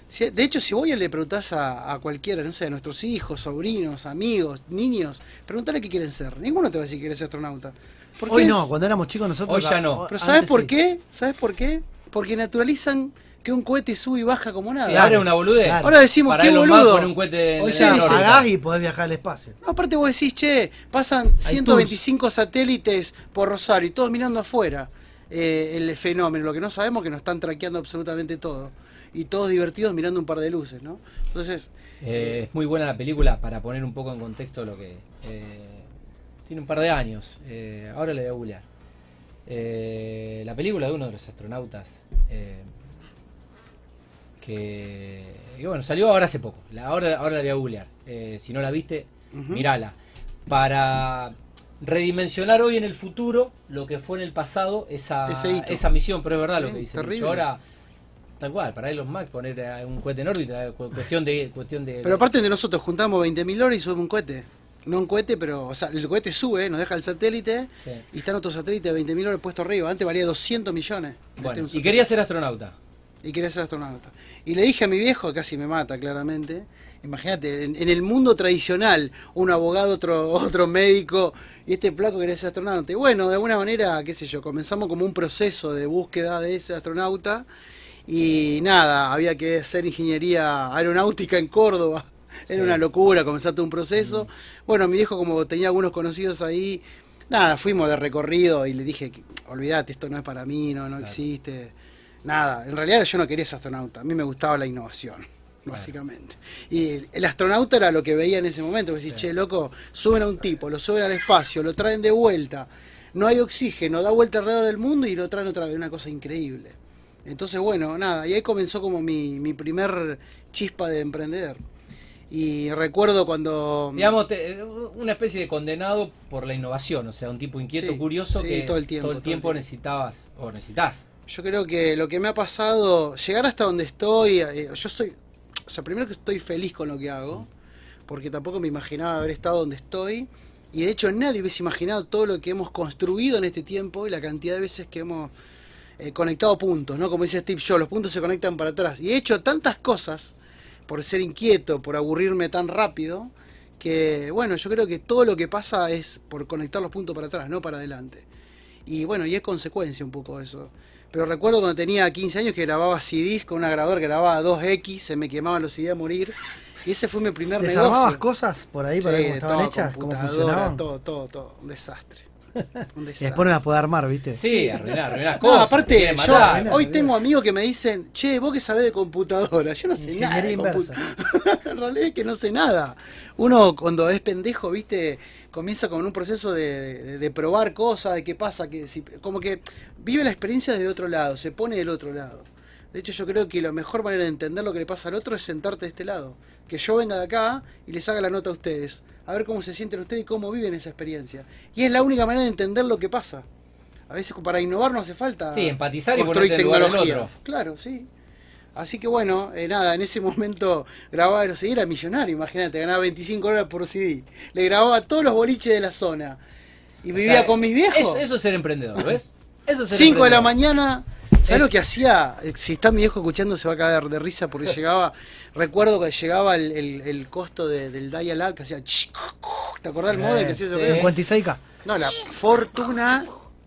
Si- De hecho, si voy y le preguntás a, a cualquiera, no sé, a nuestros hijos, sobrinos, amigos, niños, preguntale qué quieren ser. Ninguno te va a decir que quieres ser astronauta. ¿Por hoy no, cuando éramos chicos nosotros. Hoy ya no. Pero ¿sabes por sí. qué? ¿Sabes por qué? Porque naturalizan que un cohete sube y baja como nada. Sí, ahora es una boludez. Claro. Ahora decimos, Para qué Elon Musk boludo. pone un cohete Hoy ya pagás y podés viajar al espacio. No, aparte vos decís, che, pasan 125 satélites por Rosario y todos mirando afuera eh, el fenómeno. Lo que no sabemos es que nos están traqueando absolutamente todo. Y todos divertidos mirando un par de luces, ¿no? Entonces, Eh, es muy buena la película para poner un poco en contexto lo que. eh, tiene un par de años. eh, ahora le voy a googlear. Eh, la película de uno de los astronautas. Que. bueno, salió ahora hace poco. La, ahora, ahora la voy a googlear. Eh, si no la viste, mirala. Para redimensionar hoy en el futuro lo que fue en el pasado esa, esa misión. Pero es verdad lo que dice. terrible. Ahora. Tal cual, para Elon Musk poner un cohete en órbita, eh, cu- cuestión de, cuestión de, pero aparte de nosotros juntamos 20.000 horas y subimos un cohete. No un cohete, pero, o sea, el cohete sube, nos deja el satélite Sí. y están otros satélites de 20.000 horas puesto arriba. Antes valía 200 millones. Este Bueno, y quería ser astronauta. y quería ser astronauta. Y le dije a mi viejo, casi me mata claramente, imagínate, en, en el mundo tradicional, un abogado, otro, otro médico, y este placo quería ser astronauta. Y bueno, de alguna manera, qué sé yo, comenzamos como un proceso de búsqueda de ese astronauta, y nada, había que hacer ingeniería aeronáutica en Córdoba. Era Sí. una locura comenzar todo un proceso. Bueno, mi viejo, como tenía algunos conocidos ahí, nada, fuimos de recorrido y le dije, olvídate, esto no es para mí, no, no Claro. existe. Nada, en realidad yo no quería ser astronauta, a mí me gustaba la innovación, básicamente. Y el, el astronauta era lo que veía en ese momento, que decís, che, loco, suben a un tipo, lo suben al espacio, lo traen de vuelta, no hay oxígeno, da vuelta alrededor del mundo y lo traen otra vez, una cosa increíble. Entonces, bueno, nada, y ahí comenzó como mi, mi primer chispa de emprender. Y recuerdo cuando... Digamos, te- una especie de condenado por la innovación, o sea, un tipo inquieto, Sí, curioso sí, que todo el tiempo, todo el tiempo. necesitabas, o necesitas. Yo creo que lo que me ha pasado, llegar hasta donde estoy, eh, yo estoy, o sea, primero que estoy feliz con lo que hago, porque tampoco me imaginaba haber estado donde estoy, Y de hecho nadie hubiese imaginado todo lo que hemos construido en este tiempo y la cantidad de veces que hemos eh, conectado puntos, ¿no? Como dice Steve Jobs, los puntos se conectan para atrás. Y he hecho tantas cosas por ser inquieto, por aburrirme tan rápido, que bueno, yo creo que todo lo que pasa es por conectar los puntos para atrás, no para adelante. Y bueno, y es consecuencia un poco eso. Pero recuerdo cuando tenía 15 años que grababa CDs con una grabadora que grababa 2X, se me quemaban los CDs a morir. Y ese fue mi primer ¿Desarmabas negocio. cosas por ahí para Sí, ver cómo estaban todo, hechas? ¿Cómo funcionaban? Todo, todo, todo. Un desastre. Un Y desastre. después no las puede armar, ¿viste? Sí, arruinar, arruinar No, cosas. aparte, yo matar. hoy tengo amigos que me dicen, che, vos que sabés de computadora, yo no sé nada de computadora. en realidad es que no sé nada. Uno cuando es pendejo, viste, comienza con un proceso de, de- de probar cosas, de qué pasa, que si, como que vive la experiencia desde otro lado, se pone del otro lado. De hecho, yo creo que la mejor manera de entender lo que le pasa al otro es sentarte de este lado. Que yo venga de acá y les haga la nota a ustedes. A ver cómo se sienten ustedes y cómo viven esa experiencia. Y es la única manera de entender lo que pasa. A veces para innovar no hace falta Sí, empatizar y construir ponerte en el lugar del tecnología. otro. Claro, sí. Así que bueno, eh, nada, en ese momento grababa los CD, era millonario, imagínate, ganaba 25 horas por CD. Le grababa a todos los boliches de la zona. Y O vivía sea, con mis viejos. Eso, eso es ser emprendedor, ¿ves? Eso es ser 5 de la mañana. ¿Sabes Es- lo que hacía? Eh, Si está mi viejo escuchando se va a caer de risa porque llegaba, recuerdo que llegaba el, el- el costo de- del dial-up que hacía... ¿Te acordás del modem que hacía ese ruido? 56K. No, la fortuna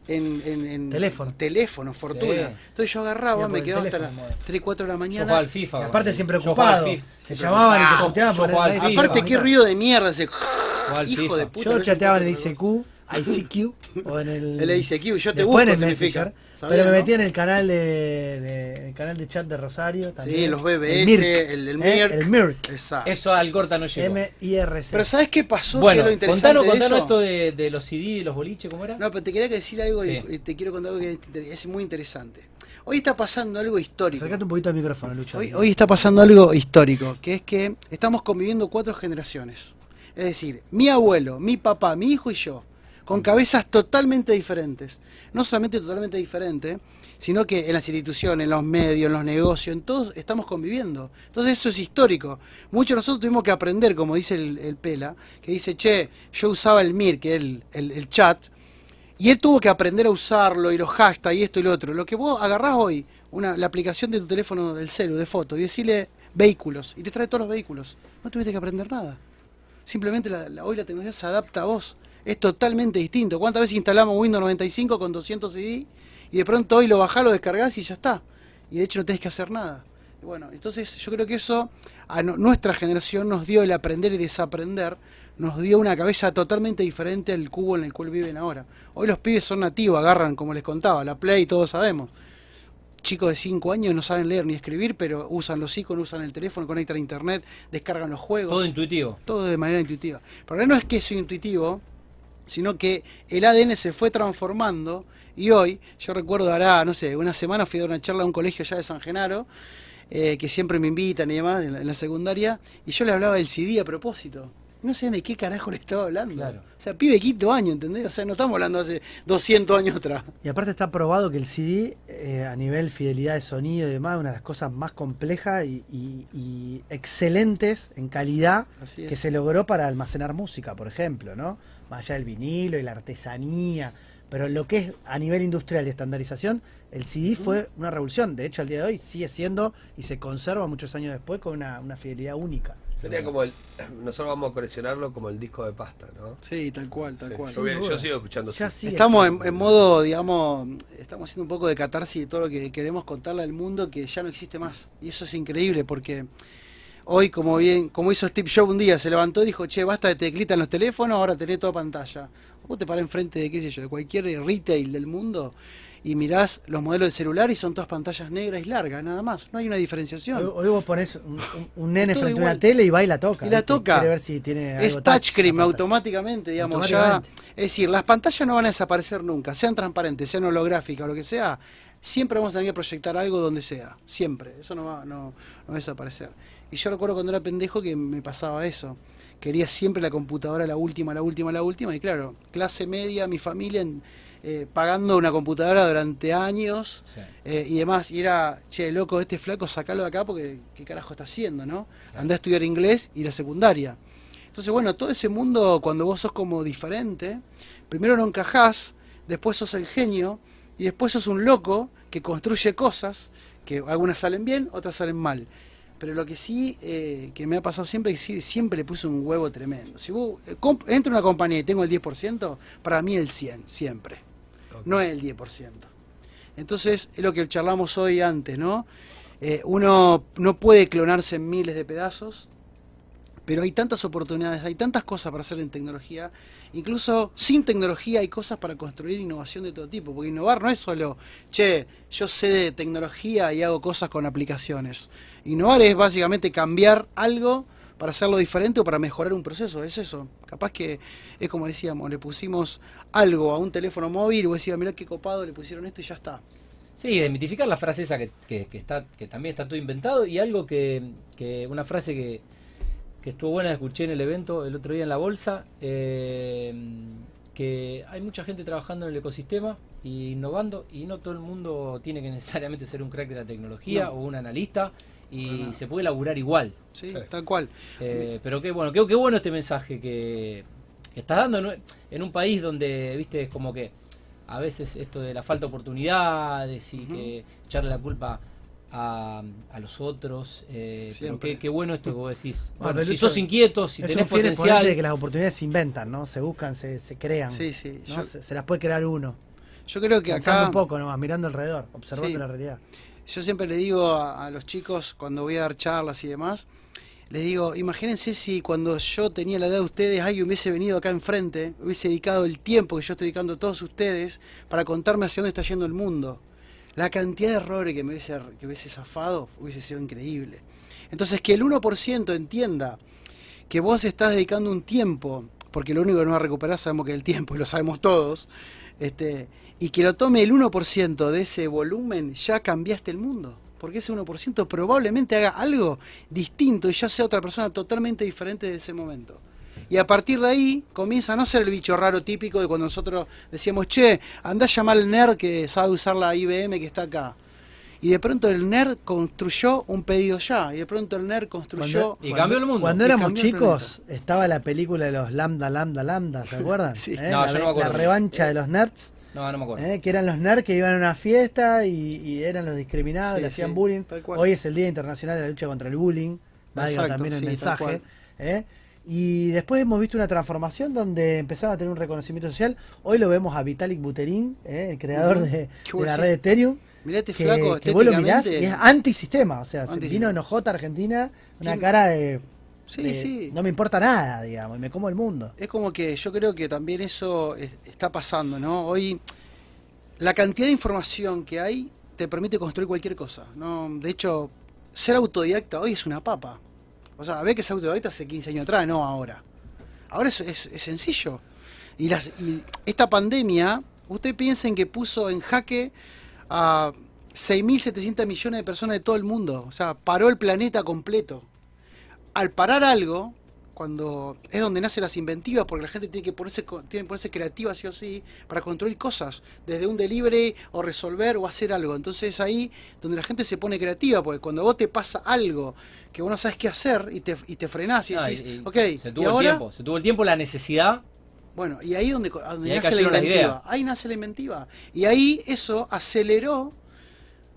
en, en- en Teléfono. teléfono, fortuna. Sí. Entonces yo agarraba, me quedaba hasta las 3, 4 de la Yo mañana. jugaba al FIFA. Y aparte siempre Yo ocupado. Se llamaban y te Ah, yo el- FIFA. Aparte, qué ruido de mierda ese. Hijo FIFA. de puta. Yo chateaba en el ICQ, ICQ, o en el... El ICQ, yo te busco, en el significa. Messenger, ¿Sabías, pero me no? metía en el canal de, de- el canal de chat de Rosario también. Sí, los BBS, Mirk, el, el ¿eh? Mirk. El Mirk. Exacto. Eso al corta no llegó. M-I-R-C. Pero ¿sabes qué pasó? Bueno, ¿Qué lo interesante contanos, de contanos eso? esto de, de los CD y los boliches, ¿cómo era? No, pero te quería decir algo y- Sí. y te quiero contar algo que es muy interesante. Hoy está pasando algo histórico. Acercate un poquito al micrófono, Lucho. Hoy, hoy está pasando algo histórico, que es que estamos conviviendo cuatro generaciones. Es decir, mi abuelo, mi papá, mi hijo y yo, con cabezas totalmente diferentes. No solamente totalmente diferentes, sino que en las instituciones, en los medios, en los negocios, en todos estamos conviviendo. Entonces eso es histórico. Muchos de nosotros tuvimos que aprender, como dice el, el Pela, que dice, che, yo usaba el MIR, que es el, el- chat, y él tuvo que aprender a usarlo y los hashtags y esto y lo otro. Lo que vos agarrás hoy, una, la aplicación de tu teléfono del celu, de foto, y decirle vehículos, y te trae todos los vehículos. No tuviste que aprender nada. Simplemente la- hoy la tecnología se adapta a vos. Es totalmente distinto. ¿Cuántas veces instalamos Windows 95 con 200 CD y de pronto hoy lo bajás, lo descargás y ya está? Y de hecho no tenés que hacer nada. Y bueno, entonces yo creo que eso a no- nuestra generación nos dio el aprender y desaprender, nos dio una cabeza totalmente diferente al cubo en el cual viven ahora. Hoy los pibes son nativos, agarran, como les contaba, la Play, todos sabemos. Chicos de 5 años no saben leer ni escribir, pero usan los iconos, usan el teléfono, conectan a internet, descargan los juegos. Todo intuitivo. Todo de manera intuitiva. Pero no es que sea intuitivo, sino que el ADN se fue transformando y hoy, yo recuerdo, hará, no sé, una semana fui a dar una charla a un colegio allá de San Genaro, eh, que siempre me invitan y demás, en la, en la secundaria, y yo le hablaba del CD a propósito. No sé de qué carajo le estaba hablando. Claro. O sea, pibe quinto año, ¿entendés? O sea, no estamos hablando hace 200 años atrás. Y aparte está probado que el CD, eh, a nivel fidelidad de sonido y demás, es una de las cosas más complejas y, y- y excelentes en calidad Así que se logró para almacenar música, por ejemplo, ¿no? Más allá del vinilo y la artesanía. Pero lo que es a nivel industrial y estandarización, el CD fue una revolución. De hecho, al día de hoy sigue siendo y se conserva muchos años después con una, una fidelidad única. Sería como el. Nosotros vamos a coleccionarlo como el disco de pasta, ¿no? Sí, tal cual, tal Sí, cual. Yo, yo sigo escuchando. Ya sí. Estamos en, en modo, digamos, estamos haciendo un poco de catarsis de todo lo que queremos contarle al mundo que ya no existe más. Y eso es increíble porque hoy, como bien, como hizo Steve Jobs un día, se levantó y dijo, che, basta de teclita en los teléfonos, ahora tenés toda pantalla. Vos te parás enfrente de, qué sé yo, de cualquier retail del mundo y mirás los modelos de celular y son todas pantallas negras y largas, nada más. No hay una Hoy, diferenciación. hoy vos pones un, un- un nene frente a una tele y va y la toca. Y la toca. Quiere ver si tiene algo Es touch touchscreen pantalla. automáticamente, digamos, ya. Es decir, las pantallas no van a desaparecer nunca, sean transparentes, sean holográficas o lo que sea. Siempre vamos a tener que proyectar algo donde sea, siempre. Eso no va, no, no va a desaparecer. Y yo recuerdo cuando era pendejo que me pasaba eso. Quería siempre la computadora, la última, la última, la última. Y claro, clase media, mi familia en- eh, pagando una computadora durante años Sí. eh, y demás. Y era, che, loco, este flaco, sacalo de acá porque qué carajo está haciendo, ¿no? Andá a estudiar inglés y la secundaria. Entonces, bueno, todo ese mundo, cuando vos sos como diferente, primero no encajás, después sos el genio, y después sos un loco que construye cosas, que algunas salen bien, otras salen mal. Pero lo que sí eh, que me ha pasado siempre es que siempre le puse un huevo tremendo. Si vos eh, entro en una compañía y tengo el 10%, para mí el 100, siempre. No es el 10%. Entonces, es lo que charlamos hoy antes, ¿no? Eh, uno no puede clonarse en miles de pedazos, pero hay tantas oportunidades, hay tantas cosas para hacer en tecnología. Incluso sin tecnología hay cosas para construir innovación de todo tipo, porque innovar no es solo, che, yo sé de tecnología y hago cosas con aplicaciones. Innovar es básicamente cambiar algo para hacerlo diferente o para mejorar un proceso, es eso. Capaz que es como decíamos, le pusimos algo a un teléfono móvil y vos decías, mirá qué copado, le pusieron esto y ya está. Sí, desmitificar la frase esa que, que- que está, que también está todo inventado y algo que, que una frase que, que estuvo buena, escuché en el evento el otro día en la bolsa, eh, que hay mucha gente trabajando en el ecosistema e innovando y no todo el mundo tiene que necesariamente ser un crack de la tecnología No. o un analista y se puede laburar igual. Sí, tal cual. Eh, pero qué bueno, qué, qué bueno este mensaje que, que estás dando en, en un país donde, viste, es como que a veces esto de la falta de oportunidades y que echarle la culpa a, a los otros. eh, pero qué, qué bueno esto que vos decís. Bueno, Bueno, si sos inquieto, si tenés potencial. de que las oportunidades se inventan, ¿no? Se buscan, se, se crean. Sí, sí, ¿no? yo- se, se las puede crear uno. Yo creo que Pensando acá... un poco nomás, mirando alrededor, observando Sí. la realidad. Yo siempre le digo a, a los chicos cuando voy a dar charlas y demás, les digo, imagínense si cuando yo tenía la edad de ustedes alguien hubiese venido acá enfrente, hubiese dedicado el tiempo que yo estoy dedicando a todos ustedes para contarme hacia dónde está yendo el mundo. La cantidad de errores que me hubiese, que hubiese zafado hubiese sido increíble. Entonces, que el 1% entienda que vos estás dedicando un tiempo, porque lo único que no va a recuperar sabemos que es el tiempo, y lo sabemos todos, este, y que lo tome el 1% de ese volumen, ya cambiaste el mundo. Porque ese 1% probablemente haga algo distinto y ya sea otra persona totalmente diferente de ese momento. Y a partir de ahí comienza a no ser el bicho raro típico de cuando nosotros decíamos, che, andá a llamar al nerd que sabe usar la IBM que está acá. Y de pronto el nerd construyó un pedido ya. Y de pronto el nerd construyó. Cuando- Cuando Y éramos cambió el chicos, estaba la película de los Lambda, Lambda, Lambda, ¿se acuerdan? Sí. ¿Eh? No, la, yo no me la acuerdo. revancha de los nerds. No, no me acuerdo. ¿eh? Que eran los nerds que iban a una fiesta y, y eran los discriminados, Sí, le hacían sí, bullying. Hoy es el Día Internacional de la Lucha contra el Bullying. Valga también el mensaje. ¿eh? Y después hemos visto una transformación donde empezaron a tener un reconocimiento social. Hoy lo vemos a Vitalik Buterin, ¿eh? el creador de, la red Ethereum. Mirá este que, flaco que vos lo mirás y es antisistema. O sea, se Antisistema. vino enojota Argentina, una cara de, Sí, de, sí. No me importa nada, digamos, y me como el mundo. Es como que yo creo que también eso es- está pasando, ¿no? Hoy la cantidad de información que hay te permite construir cualquier cosa, ¿no? De hecho, ser autodidacta hoy es una papa. O sea, ve que es autodidacta hace 15 años atrás, no ahora. Ahora es, es- sencillo. Y, y esta pandemia, usted piensen que puso en jaque a 6.700 millones de personas de todo el mundo. O sea, paró el planeta completo. Al parar algo, cuando es donde nacen las inventivas, porque la gente tiene que ponerse, tiene que ponerse creativa sí o sí para construir cosas, desde un delivery o resolver o hacer algo. Entonces es ahí donde la gente se pone creativa, porque cuando vos te pasa algo que vos no sabes qué hacer y te, y te frenás y No, decís, y- y ok, se ¿y tuvo el ahora? tiempo, se tuvo el tiempo, la necesidad. Bueno, y ahí es donde, donde Y ahí nace la inventiva. Ahí nace la inventiva. Y ahí eso aceleró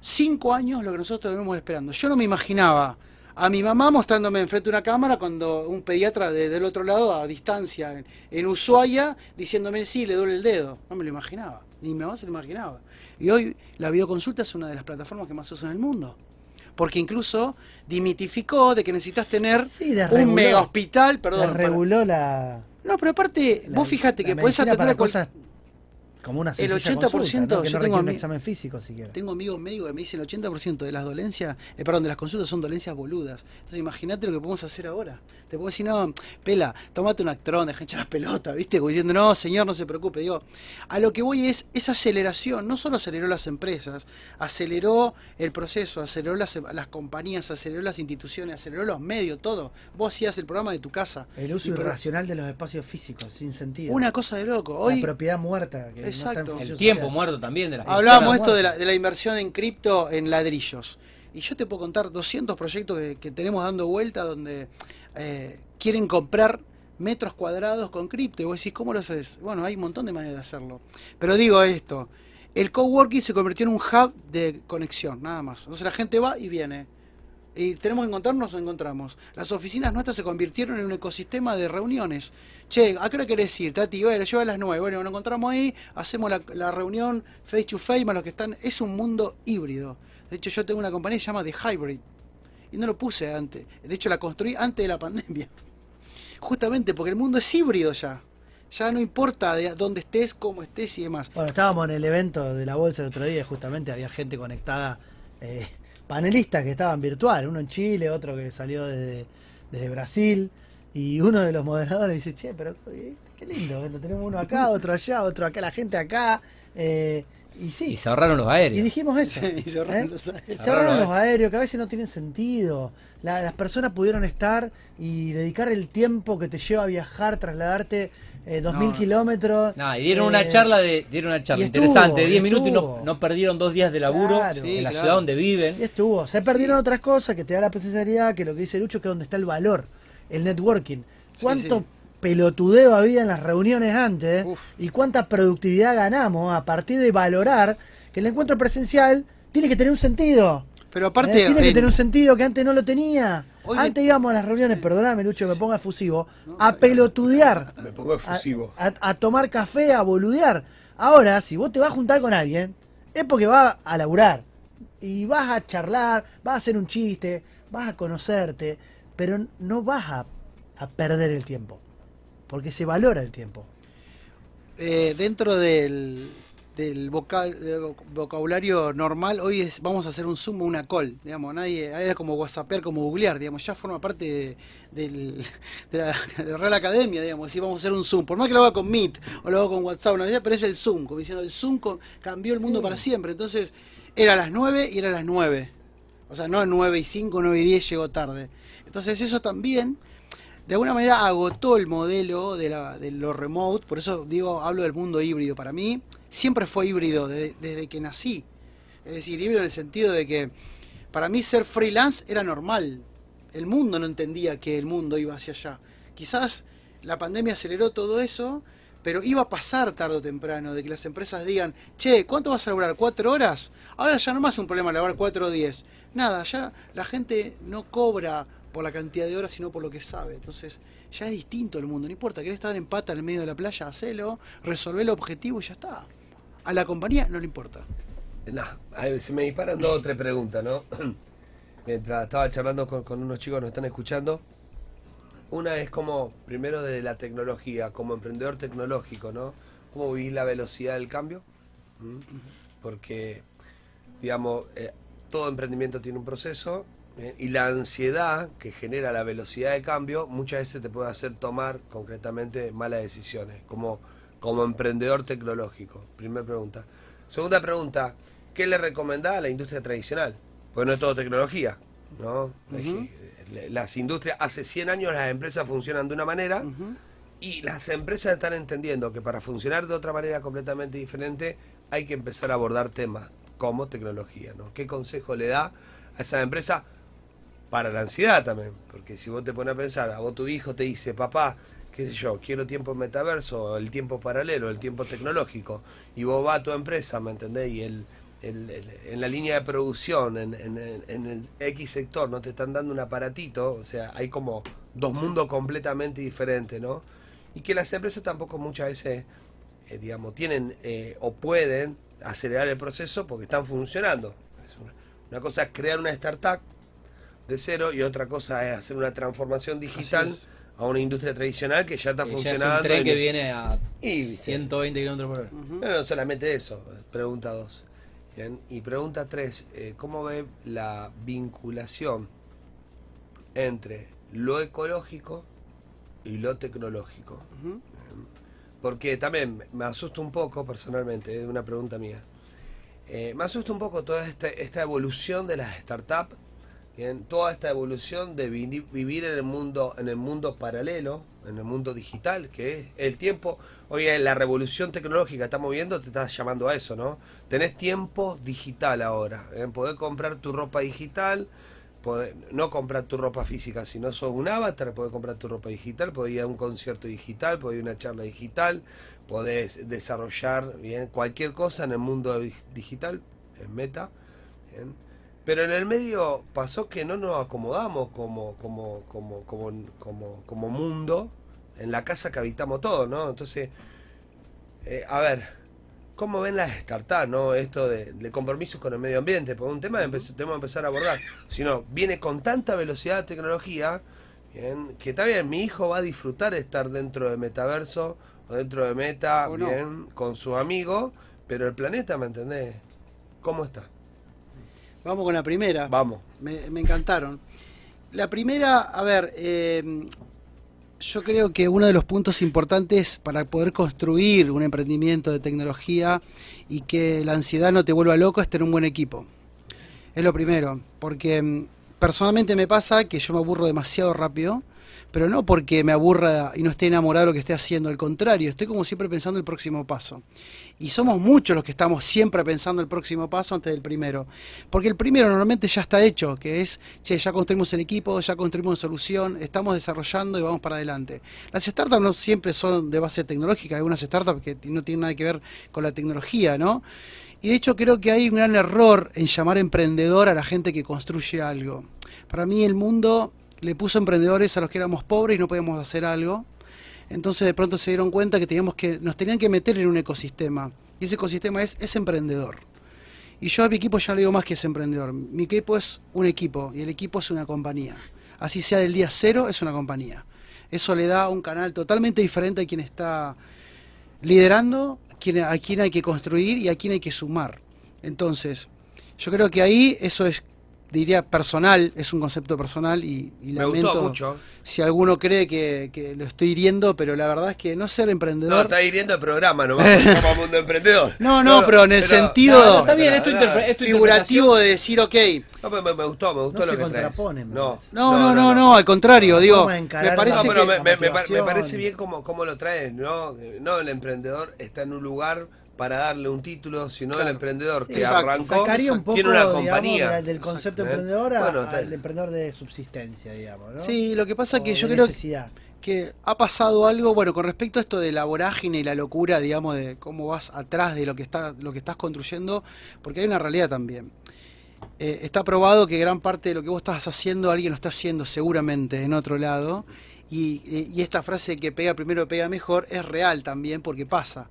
cinco años lo que nosotros venimos esperando. Yo no me imaginaba a mi mamá mostrándome enfrente de una cámara cuando un pediatra de- del otro lado, a distancia, en, en Ushuaia, diciéndome, sí, le duele el dedo. No me lo imaginaba. Ni mi mamá se lo imaginaba. Y hoy la videoconsulta es una de las plataformas que más usan en el mundo. Porque incluso dimitificó de que necesitas tener desreguló. un mega hospital, perdón. para- reguló la. no, pero aparte, la- vos fíjate que podés atender a cosas como una El sencilla 80% consulta, ¿no? que yo no tengo un examen físico siquiera. Tengo amigos médicos que me dicen el 80% de las dolencias, eh, perdón, de las consultas son dolencias boludas. Entonces imagínate lo que podemos hacer ahora. Te puedo decir, no, pela, tomate un actrón, deja hinchar las pelotas, ¿viste? Como diciendo, no, señor, no se preocupe. Digo, a lo que voy es esa aceleración, no solo aceleró las empresas, aceleró el proceso, aceleró las, las compañías, aceleró las instituciones, aceleró los medios, todo. Vos hacías el programa de tu casa. El uso irracional de los espacios físicos, sin sentido. Una cosa de loco. Hoy, la propiedad muerta. Que no está en Exacto. El tiempo social. muerto también de las Hablábamos esto de la, de la inversión en cripto en ladrillos. Y yo te puedo contar 200 proyectos que, que tenemos dando vuelta donde eh, quieren comprar metros cuadrados con cripto. Y vos decís, ¿cómo lo haces? Bueno, hay un montón de maneras de hacerlo. Pero digo esto, el coworking se convirtió en un hub de conexión, nada más. Entonces la gente va y viene. Y tenemos que encontrarnos, nos encontramos. Las oficinas nuestras se convirtieron en un ecosistema de reuniones. Che, ¿a qué hora querés ir, Tati? Bueno, yo a las nueve. Bueno, nos encontramos ahí, hacemos la, la reunión face to face, más los que están. Es un mundo híbrido. De hecho, yo tengo una compañía que se llama The Hybrid. Y no lo puse antes. De hecho, la construí antes de la pandemia. Justamente porque el mundo es híbrido ya. Ya no importa de dónde estés, cómo estés y demás. Bueno, estábamos en el evento de la bolsa el otro día justamente había gente conectada, eh, panelistas que estaban virtual, uno en Chile, otro que salió desde, desde Brasil, y uno de los moderadores dice, che, pero eh, qué lindo, lo tenemos uno acá, otro allá, otro acá, la gente acá. Eh, y sí. Y se ahorraron los aéreos. Y dijimos eso. Y se ahorraron ¿eh? los aéreos. Se ahorraron los aéreos, que a veces no tienen sentido. La- las personas pudieron estar y dedicar el tiempo que te lleva a viajar, trasladarte eh, dos mil No. kilómetros. No, y dieron eh, una charla de dieron una charla y estuvo, interesante, de 10 y minutos y no, no perdieron dos días de laburo Claro. en Sí, la claro. ciudad donde viven. Y estuvo. Se perdieron otras cosas que te da la presencialidad, que lo que dice Lucho, que es donde está el valor, el networking. ¿Cuánto sí. Pelotudeo había en las reuniones antes? Y cuánta productividad ganamos a partir de valorar que el encuentro presencial tiene que tener un sentido. Pero aparte, Eh, tiene que en- tener un sentido que antes no lo tenía. Hoy antes íbamos a las reuniones, perdóname Lucho que me ponga efusivo, a pelotudear. Me pongo efusivo. A, a tomar café, a boludear. Ahora, si vos te vas a juntar con alguien, es porque vas a laburar. Y vas a charlar, vas a hacer un chiste, vas a conocerte, pero no vas a, a perder el tiempo. Porque se valora el tiempo. eh, dentro del, del, vocal- del vocabulario normal, hoy es, vamos a hacer un Zoom o una call, digamos, nadie, era como whatsappear, como googlear, digamos, ya forma parte de, del- de la, de la Real Academia, digamos, si vamos a hacer un Zoom, por más que lo haga con Meet o lo haga con WhatsApp, vez, pero es el Zoom, como diciendo, el Zoom cambió el mundo para siempre, entonces era a las 9 y era a las 9, o sea, no 9 y 5, 9 y 10 llegó tarde, entonces eso también de alguna manera agotó el modelo de, la, de lo remote, por eso digo, hablo del mundo híbrido. Para mí siempre fue híbrido de- desde que nací. Es decir, híbrido en el sentido de que para mí ser freelance era normal. El mundo no entendía que el mundo iba hacia allá. Quizás la pandemia aceleró todo eso, pero iba a pasar tarde o temprano de que las empresas digan, che, ¿cuánto vas a laburar? ¿Cuatro horas? Ahora ya no más es un problema laburar cuatro o diez. Nada, ya la gente no cobra por la cantidad de horas, sino por lo que sabe. Entonces, ya es distinto el mundo. No importa, querés estar en pata en el medio de la playa, hacelo, resolver el objetivo y ya está. A la compañía no le importa. No, se me disparan dos o tres preguntas, ¿no? Mientras estaba charlando con, con unos chicos que nos están escuchando. Una es como, primero desde la tecnología, como emprendedor tecnológico, ¿no? ¿Cómo vivís la velocidad del cambio? ¿Mm? Porque, digamos, eh, todo emprendimiento tiene un proceso ¿eh? y la ansiedad que genera la velocidad de cambio muchas veces te puede hacer tomar concretamente malas decisiones, como, como emprendedor tecnológico. Primera pregunta. Segunda pregunta, ¿qué le recomendás a la industria tradicional? Porque no es todo tecnología, ¿no? Las industrias, hace 100 años las empresas funcionan de una manera y las empresas están entendiendo que para funcionar de otra manera completamente diferente hay que empezar a abordar temas como tecnología, ¿no? ¿Qué consejo le da a esa empresa para la ansiedad también? Porque si vos te pones a pensar, a vos tu hijo te dice, papá, qué sé yo, quiero tiempo metaverso, el tiempo paralelo, el tiempo tecnológico, y vos vas a tu empresa, ¿me entendés? Y el, el- el- en la línea de producción, en, en- en- el X sector, no te están dando un aparatito, o sea, hay como dos mundos completamente diferentes, ¿no? Y que las empresas tampoco muchas veces, eh, digamos, tienen eh, o pueden acelerar el proceso porque están funcionando. Una cosa es crear una startup de cero y otra cosa es hacer una transformación digital a una industria tradicional que ya está Que ya es funcionando. un tren y- que viene a Y- 120 kilómetros por hora. no, no solamente eso, pregunta dos. Bien, Y pregunta tres, eh, ¿cómo ve la vinculación entre lo ecológico y lo tecnológico? Porque también me asusta un poco personalmente, es una pregunta mía. Eh, me asusta un poco toda esta, esta evolución de las startups, bien, toda esta evolución de vi- vivir en el mundo, en el mundo paralelo, en el mundo digital, que es el tiempo. Oye, la revolución tecnológica estamos viendo te está llamando a eso, ¿no? Tenés tiempo digital ahora, en poder comprar tu ropa digital, podés no comprar tu ropa física, si no sos un avatar, podés comprar tu ropa digital, podés ir a un concierto digital, podés ir a una charla digital, podés desarrollar bien cualquier cosa en el mundo dig- digital, en meta. bien. Pero en el medio pasó que no nos acomodamos como, como, como, como, como, como mundo en la casa que habitamos todos, ¿no? Entonces, eh, a ver, ¿cómo ven las startups, no? Esto de, de compromisos con el medio ambiente, porque un tema que tenemos que empezar a abordar. Si no, viene con tanta velocidad de tecnología, bien, que está bien, mi hijo va a disfrutar estar dentro de metaverso o dentro de meta, no. bien, con sus amigos, pero el planeta, ¿me entendés? ¿Cómo está? Vamos con la primera. Vamos. Me, me encantaron. La primera, a ver, eh, yo creo que uno de los puntos importantes para poder construir un emprendimiento de tecnología y que la ansiedad no te vuelva loco es tener un buen equipo. Es lo primero, porque mm, personalmente me pasa que yo me aburro demasiado rápido, pero no porque me aburra y no esté enamorado de lo que esté haciendo, al contrario, estoy como siempre pensando el próximo paso. Y somos muchos los que estamos siempre pensando el próximo paso antes del primero. Porque el primero normalmente ya está hecho, que es, che, ya construimos el equipo, ya construimos solución, estamos desarrollando y vamos para adelante. Las startups no siempre son de base tecnológica, hay algunas startups que no tienen nada que ver con la tecnología, ¿no? Y de hecho creo que hay un gran error en llamar emprendedor a la gente que construye algo. Para mí el mundo le puso emprendedores a los que éramos pobres y no podíamos hacer algo. Entonces de pronto se dieron cuenta que teníamos que nos tenían que meter en un ecosistema. Y ese ecosistema es, es emprendedor. Y yo a mi equipo ya no le digo más que es emprendedor. Mi equipo es un equipo y el equipo es una compañía. Así sea del día cero, es una compañía. Eso le da un canal totalmente diferente a quien está liderando, a quien, a quien hay que construir y a quien hay que sumar. Entonces, yo creo que ahí eso es, diría, personal, es un concepto personal y, y Me gustó mucho. si alguno cree que, que lo estoy hiriendo, pero la verdad es que no ser No, emprendedor... está hiriendo el programa nomás, somos mundo emprendedor. No, no, pero en el sentido No, no, está bien, es tu es tu figurativo de decir, ok, No, pero me, me gustó, me gustó No lo se que traes. contraponen, No, no, no, no, no, al contrario, digo, me parece No, pero que... me, parece bien cómo, cómo lo traes, ¿no? No, el emprendedor está en un lugar para darle un título, sino el emprendedor que Exacto. arrancó Sacaría un poco tiene una digamos, compañía. del- del concepto Exacto, emprendedor a- Bueno, está- al emprendedor de subsistencia, digamos, ¿no? Sí, lo que pasa O que yo creo necesidad. que ha pasado algo, bueno, con respecto a esto de la vorágine y la locura, digamos, de cómo vas atrás de lo que está, lo que estás construyendo, porque hay una realidad también. Eh, está probado que gran parte de lo que vos estás haciendo, alguien lo está haciendo seguramente en otro lado. Y, y- y esta frase que pega primero pega mejor es real también porque pasa.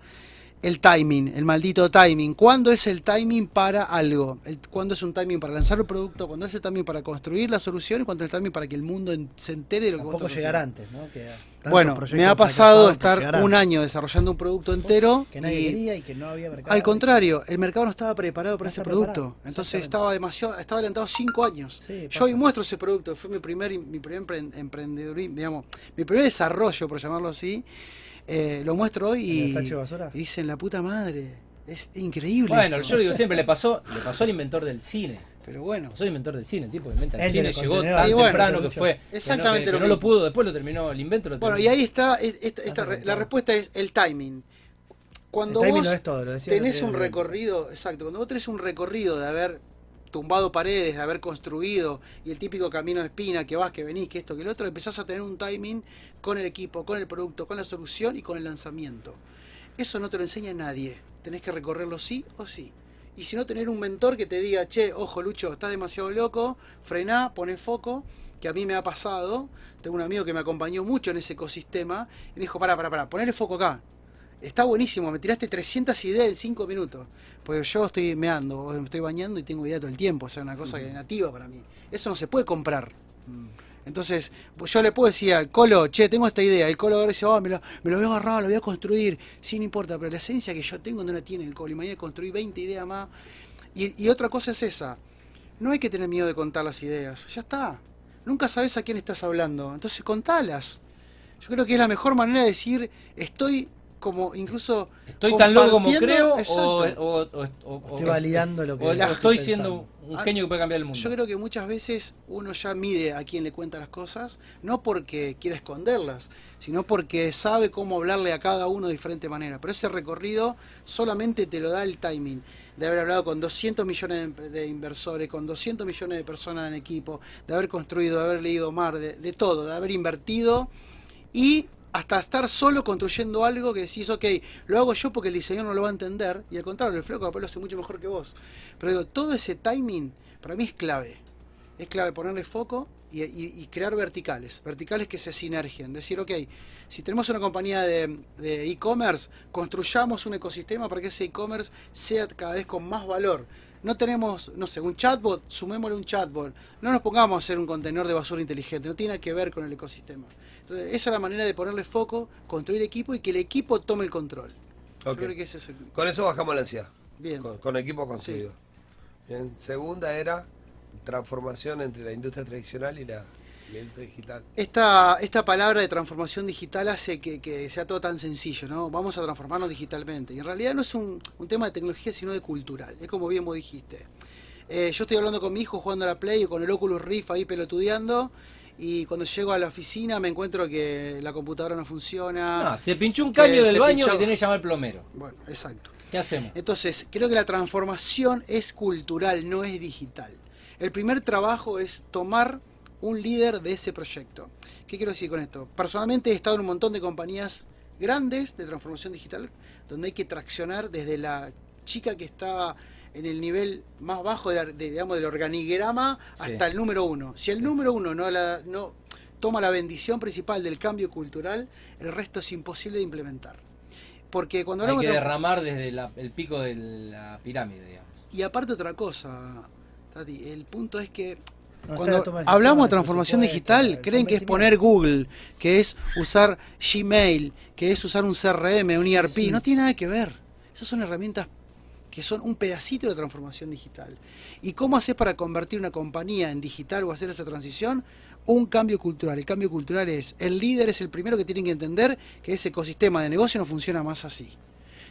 El timing, el maldito timing. ¿Cuándo es el timing para algo? ¿Cuándo es un timing para lanzar el producto? ¿Cuándo es el timing para construir la solución? ¿Y cuándo es el timing para que el mundo se entere de lo que vos llegar haciendo? antes, ¿no? Que tantos Bueno, me ha pasado estar un año desarrollando un producto entero Que nadie y quería y que no había mercado. al contrario, el mercado no estaba preparado para No ese producto. preparado, Entonces estaba demasiado, estaba adelantado cinco años. Sí, Yo hoy muestro ese producto, fue mi primer, mi primer empre- emprendedurismo, digamos, mi primer desarrollo, por llamarlo así. Eh, lo muestro hoy ¿En el y, tacho de basura? y dicen la puta madre. Es increíble. Bueno, esto". yo lo digo siempre, le pasó, le pasó al inventor del cine. Pero bueno. Pasó al inventor del cine, el tipo que inventa el, cine, llegó tan bueno, temprano que fue. que no- Exactamente que- que lo no lo pudo, después lo terminó, el invento lo Bueno, terminó. y ahí está, es- esta, esta Está re- la respuesta es el timing. Cuando El timing vos lo es todo, lo decía el tenés un recorrido, exacto, cuando vos tenés un recorrido de haber tumbado paredes, de haber construido, y el típico camino de espina, que vas, que venís, que esto, que el otro, empezás a tener un timing con el equipo, con el producto, con la solución y con el lanzamiento. Eso no te lo enseña nadie. Tenés que recorrerlo sí o sí. Y si no, tener un mentor que te diga, che, ojo Lucho, estás demasiado loco, frená, poné foco, que a mí me ha pasado. Tengo un amigo que me acompañó mucho en ese ecosistema y me dijo, pará, pará, pará, ponele foco acá. Está buenísimo, me tiraste 300 ideas en 5 minutos. Porque yo estoy meando, o me estoy bañando y tengo idea todo el tiempo. O sea, una cosa que es nativa para mí. Eso no se puede comprar. Entonces, yo le puedo decir al Colo, che, tengo esta idea. El Colo y dice, oh, me lo, me lo voy a agarrar, lo voy a construir. Sí, no importa, pero la esencia que yo tengo no la tiene el Colo. Y mañana construí 20 ideas más. Y, y otra cosa es esa. No hay que tener miedo de contar las ideas. Ya está. Nunca sabes a quién estás hablando. Entonces, contalas. Yo creo que es la mejor manera de decir, estoy como incluso... Estoy tan loco como creo o, Exacto. o- o- o- Estoy validando lo que o- o estoy siendo un Ah, genio que puede cambiar el mundo. Yo creo que muchas veces uno ya mide a quién le cuenta las cosas, no porque quiera esconderlas, sino porque sabe cómo hablarle a cada uno de diferente manera. Pero ese recorrido solamente te lo da el timing. de haber hablado con 200 millones de, de inversores, con 200 millones de personas en equipo, de haber construido, de haber leído mar, de, de todo, de haber invertido y hasta estar solo construyendo algo que decís, ok, lo hago yo porque el diseñador no lo va a entender, y al contrario, el flaco capaz lo hace mucho mejor que vos. Pero digo, todo ese timing para mí es clave. Es clave ponerle foco y, y- crear verticales, verticales que se sinergien. Decir, ok, si tenemos una compañía de e-commerce, construyamos un ecosistema para que ese e-commerce sea cada vez con más valor. No tenemos, no sé, un chatbot, sumémosle un chatbot. No nos pongamos a hacer un contenedor de basura inteligente, no tiene que ver con el ecosistema. Entonces, esa es la manera de ponerle foco, construir equipo y que el equipo tome el control. Yo Ok. creo que ese es el... Con eso bajamos la ansiedad. Bien. Con, con equipo construido. Bien. Segunda era transformación entre la industria tradicional y la, digital. Esta, esta palabra de transformación digital hace que, que sea todo tan sencillo, ¿no? Vamos a transformarnos digitalmente. Y en realidad no es un, un tema de tecnología, sino de cultural. Es como bien vos dijiste. Eh, yo estoy hablando con mi hijo jugando a la Play o con el Oculus Rift ahí pelotudeando. Y cuando llego a la oficina me encuentro que la computadora no funciona. No, se pinchó un que caño del se baño pinchó- y tenés que llamar al plomero. Bueno, exacto. ¿Qué hacemos? Entonces, creo que la transformación es cultural, no es digital. El primer trabajo es tomar un líder de ese proyecto. ¿Qué quiero decir con esto? Personalmente he estado en un montón de compañías grandes de transformación digital donde hay que traccionar desde la chica que está en el nivel más bajo de la- de, digamos, del organigrama Sí. hasta el número uno. Si el número uno no, la, no toma la bendición principal del cambio cultural, el resto es imposible de implementar. Porque cuando Hay hablamos que de transfor- derramar desde la- el pico de la pirámide, digamos. y aparte otra cosa, Tati, el punto es que No, cuando hablamos de transformación digital, creen que es poner Google, que es usar Gmail, que es usar un CRM, un ERP, no tiene nada que ver. Esas son herramientas que son un pedacito de transformación digital. ¿Y cómo haces para convertir una compañía en digital o hacer esa transición? Un cambio cultural. El cambio cultural es, el líder es el primero que tiene que entender que ese ecosistema de negocio no funciona más así.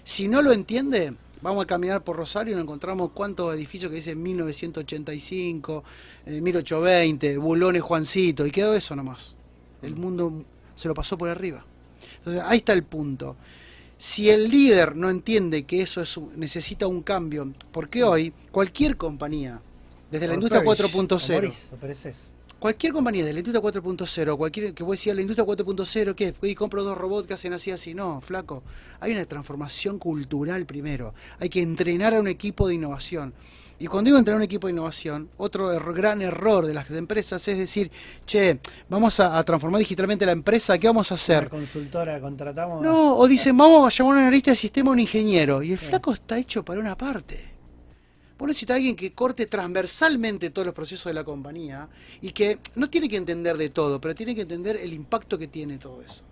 Si no lo entiende, vamos a caminar por Rosario y nos encontramos cuántos edificios que dicen 1985, eh, 1820, Bulones Juancito, y quedó eso nomás. El mundo se lo pasó por arriba. Entonces, ahí está el punto. Si el líder no entiende que eso es un- necesita un cambio, porque hoy cualquier compañía, desde la industria Perish, 4.0, Cualquier compañía de la industria 4.0, cualquier que vos decías la industria 4.0, ¿qué? Y compro dos robots que hacen así, así. No, flaco. Hay una transformación cultural primero. Hay que entrenar a un equipo de innovación. Y cuando digo entrenar a un equipo de innovación, otro erro- gran error de las empresas es decir, che, vamos a, a transformar digitalmente la empresa, ¿qué vamos a hacer? Consultora contratamos. No, o dicen, vamos a llamar a un analista de sistema a un ingeniero. Y el flaco está hecho para una parte. Vos necesitas a alguien que corte transversalmente todos los procesos de la compañía y que no tiene que entender de todo, pero tiene que entender el impacto que tiene todo eso.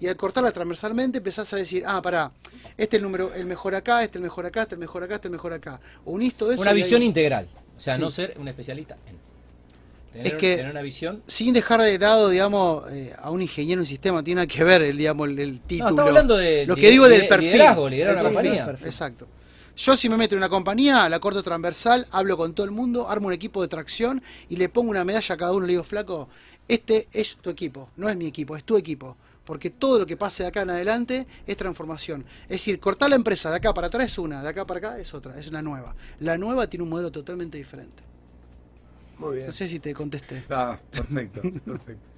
Y al cortarla transversalmente empezás a decir, ah, pará, este es el número, el mejor acá, este el mejor acá, este el mejor acá, este el mejor acá. Unís todo eso. Una visión ahí- integral. O sea, Sí. no ser un especialista en. Tener, Es que- tener una visión. Sin dejar de lado, digamos, eh, a un ingeniero en sistema, tiene que ver el, digamos, el, el título. estamos hablando de Lo que digo es del perfil. liderazgo, liderar una compañía. perfil. Exacto. Yo si me meto en una compañía, la corto transversal, hablo con todo el mundo, armo un equipo de tracción y le pongo una medalla a cada uno. Le digo, flaco, este es tu equipo, no es mi equipo, es tu equipo. Porque todo lo que pase de acá en adelante es transformación. Es decir, cortar la empresa de acá para atrás es una, de acá para acá es otra, es una nueva. La nueva tiene un modelo totalmente diferente. Muy bien. No sé si te contesté. Ah, perfecto, perfecto.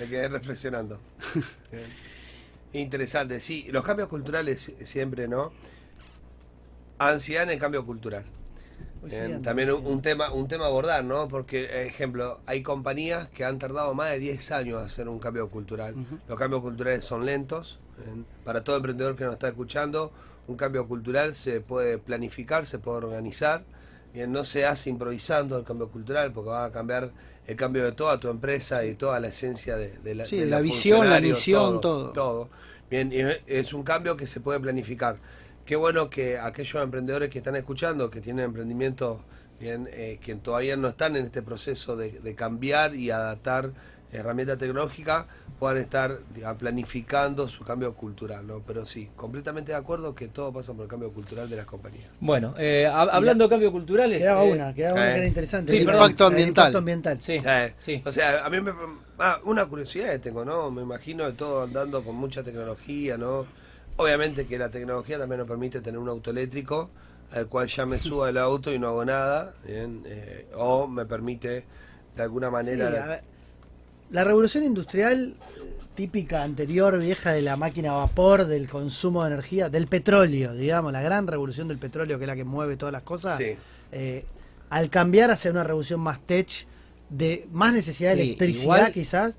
Me quedé reflexionando. Bien. Interesante, sí, los cambios culturales siempre, ¿no? Ansiedad en el cambio cultural. Bien, siguiente, también un, un tema un tema a abordar, ¿no? Porque, eh, ejemplo, hay compañías que han tardado más de 10 años en hacer un cambio cultural. Los cambios culturales son lentos. ¿bien? Para todo emprendedor que nos está escuchando, un cambio cultural se puede planificar, se puede organizar. Bien, no se hace improvisando el cambio cultural porque va a cambiar el cambio de toda tu empresa y toda la esencia de, de la, Sí, de la visión, la misión, todo. todo. Bien, y es- es un cambio que se puede planificar. Qué bueno que aquellos emprendedores que están escuchando, que tienen emprendimientos, bien, eh, que todavía no están en este proceso de, de cambiar y adaptar herramientas tecnológicas, puedan estar digamos, planificando su cambio cultural, ¿no? Pero sí, completamente de acuerdo que todo pasa por el cambio cultural de las compañías. Bueno, eh, hab- hablando de cambios culturales. Quedaba eh, una, quedaba una que era interesante. Sí, El perdón. impacto ambiental. impacto ambiental. Sí, Eh, sí. O sea, a mí me. ah, una curiosidad que tengo, ¿no? Me imagino de todo andando con mucha tecnología, ¿no? Obviamente que la tecnología también nos permite tener un auto eléctrico, al cual ya me subo al auto y no hago nada, ¿bien? Eh, o me permite de alguna manera... Sí, a ver, la revolución industrial eh, típica anterior, vieja de la máquina a vapor, del consumo de energía, del petróleo, digamos, la gran revolución del petróleo que es la que mueve todas las cosas, Sí. eh, al cambiar hacia una revolución más tech, de más necesidad de electricidad igual- quizás,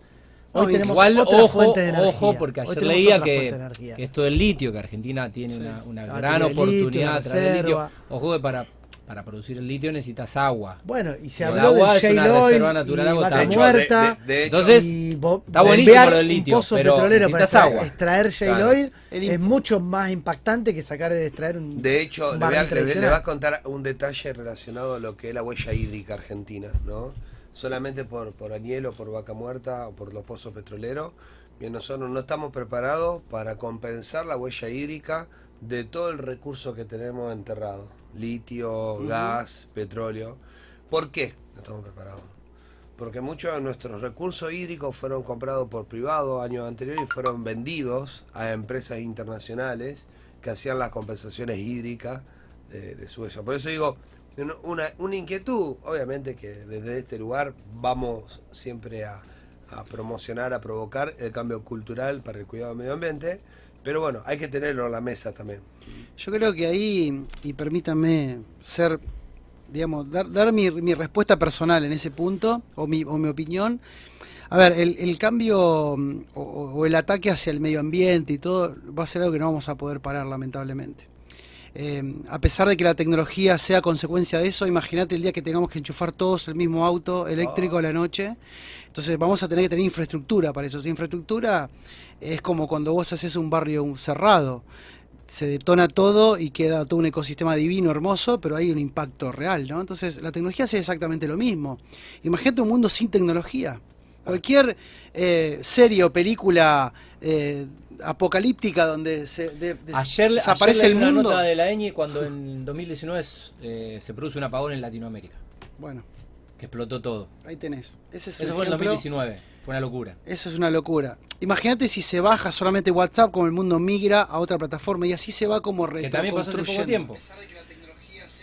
hoy tenemos igual, otra ojo, fuente de energía. ojo, porque ayer leía que, de esto del litio, que Argentina tiene Sí. una, una Ah, gran litio, oportunidad través del litio. Ojo que para, para producir el litio necesitas agua. Bueno, y se El habló agua del es una shale oil reserva natural De hecho, muerta. de- de hecho- Entonces, y está buenísimo lo del litio, pozo pero petrolero para necesitas extraer, agua. extraer shale Claro. oil El es mucho más impactante que sacar extraer un De hecho, un le voy, a, barril le- voy a contar un detalle relacionado a lo que es la huella hídrica argentina, ¿no? Solamente por, por añelo, por vaca muerta o por los pozos petroleros, bien, nosotros no estamos preparados para compensar la huella hídrica de todo el recurso que tenemos enterrado. Litio, gas, petróleo. ¿Por qué no estamos preparados? Porque muchos de nuestros recursos hídricos fueron comprados por privados años anteriores y fueron vendidos a empresas internacionales que hacían las compensaciones hídricas de, de su huella. Por eso digo, una, una inquietud, obviamente que desde este lugar vamos siempre a, a promocionar, a provocar el cambio cultural para el cuidado del medio ambiente, pero bueno, hay que tenerlo en la mesa también. Yo creo que ahí, y permítanme ser, digamos, dar, dar mi, mi respuesta personal en ese punto, o mi, o mi opinión. A ver, el, el cambio o, o el ataque hacia el medio ambiente y todo va a ser algo que no vamos a poder parar, lamentablemente. Eh, a pesar de que la tecnología sea consecuencia de eso, imagínate el día que tengamos que enchufar todos el mismo auto eléctrico a la noche. Entonces vamos a tener que tener infraestructura para eso. Esa infraestructura es como cuando vos haces un barrio cerrado. Se detona todo y queda todo un ecosistema divino, hermoso, pero hay un impacto real, ¿no? Entonces la tecnología hace exactamente lo mismo. Imagínate un mundo sin tecnología. Cualquier eh, serie o película eh, apocalíptica donde se de- de- Ayer, desaparece ayer el leí una mundo. nota de la EñE cuando en 2019 eh, se produce un apagón en Latinoamérica, Bueno, que explotó todo. ahí tenés. Ese es Eso fue en ejemplo. 2019, fue una locura. Eso es una locura. Imagínate si se baja solamente WhatsApp, como el mundo migra a otra plataforma y así se va como Que también pasó hace poco tiempo.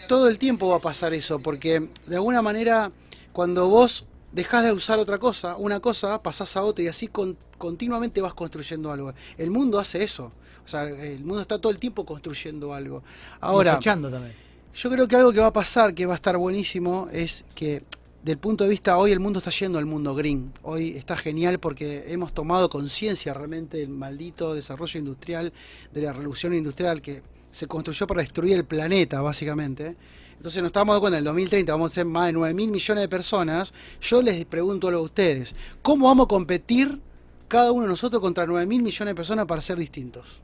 Todo el tiempo va a pasar eso, porque de alguna manera cuando vos dejás de usar otra cosa, una cosa, pasás a otra y así con- continuamente vas construyendo algo. El mundo hace eso. O sea, el mundo está todo el tiempo construyendo algo. Ahora, también. yo creo que algo que va a pasar, que va a estar buenísimo, es que del punto de vista hoy el mundo está yendo al mundo green. Hoy está genial porque hemos tomado conciencia realmente del maldito desarrollo industrial, de la revolución industrial que se construyó para destruir el planeta, básicamente. Entonces nos estamos dando cuenta, en el 2030 vamos a ser más de 9 mil millones de personas. Yo les pregunto a ustedes, ¿cómo vamos a competir cada uno de nosotros contra 9 mil millones de personas para ser distintos?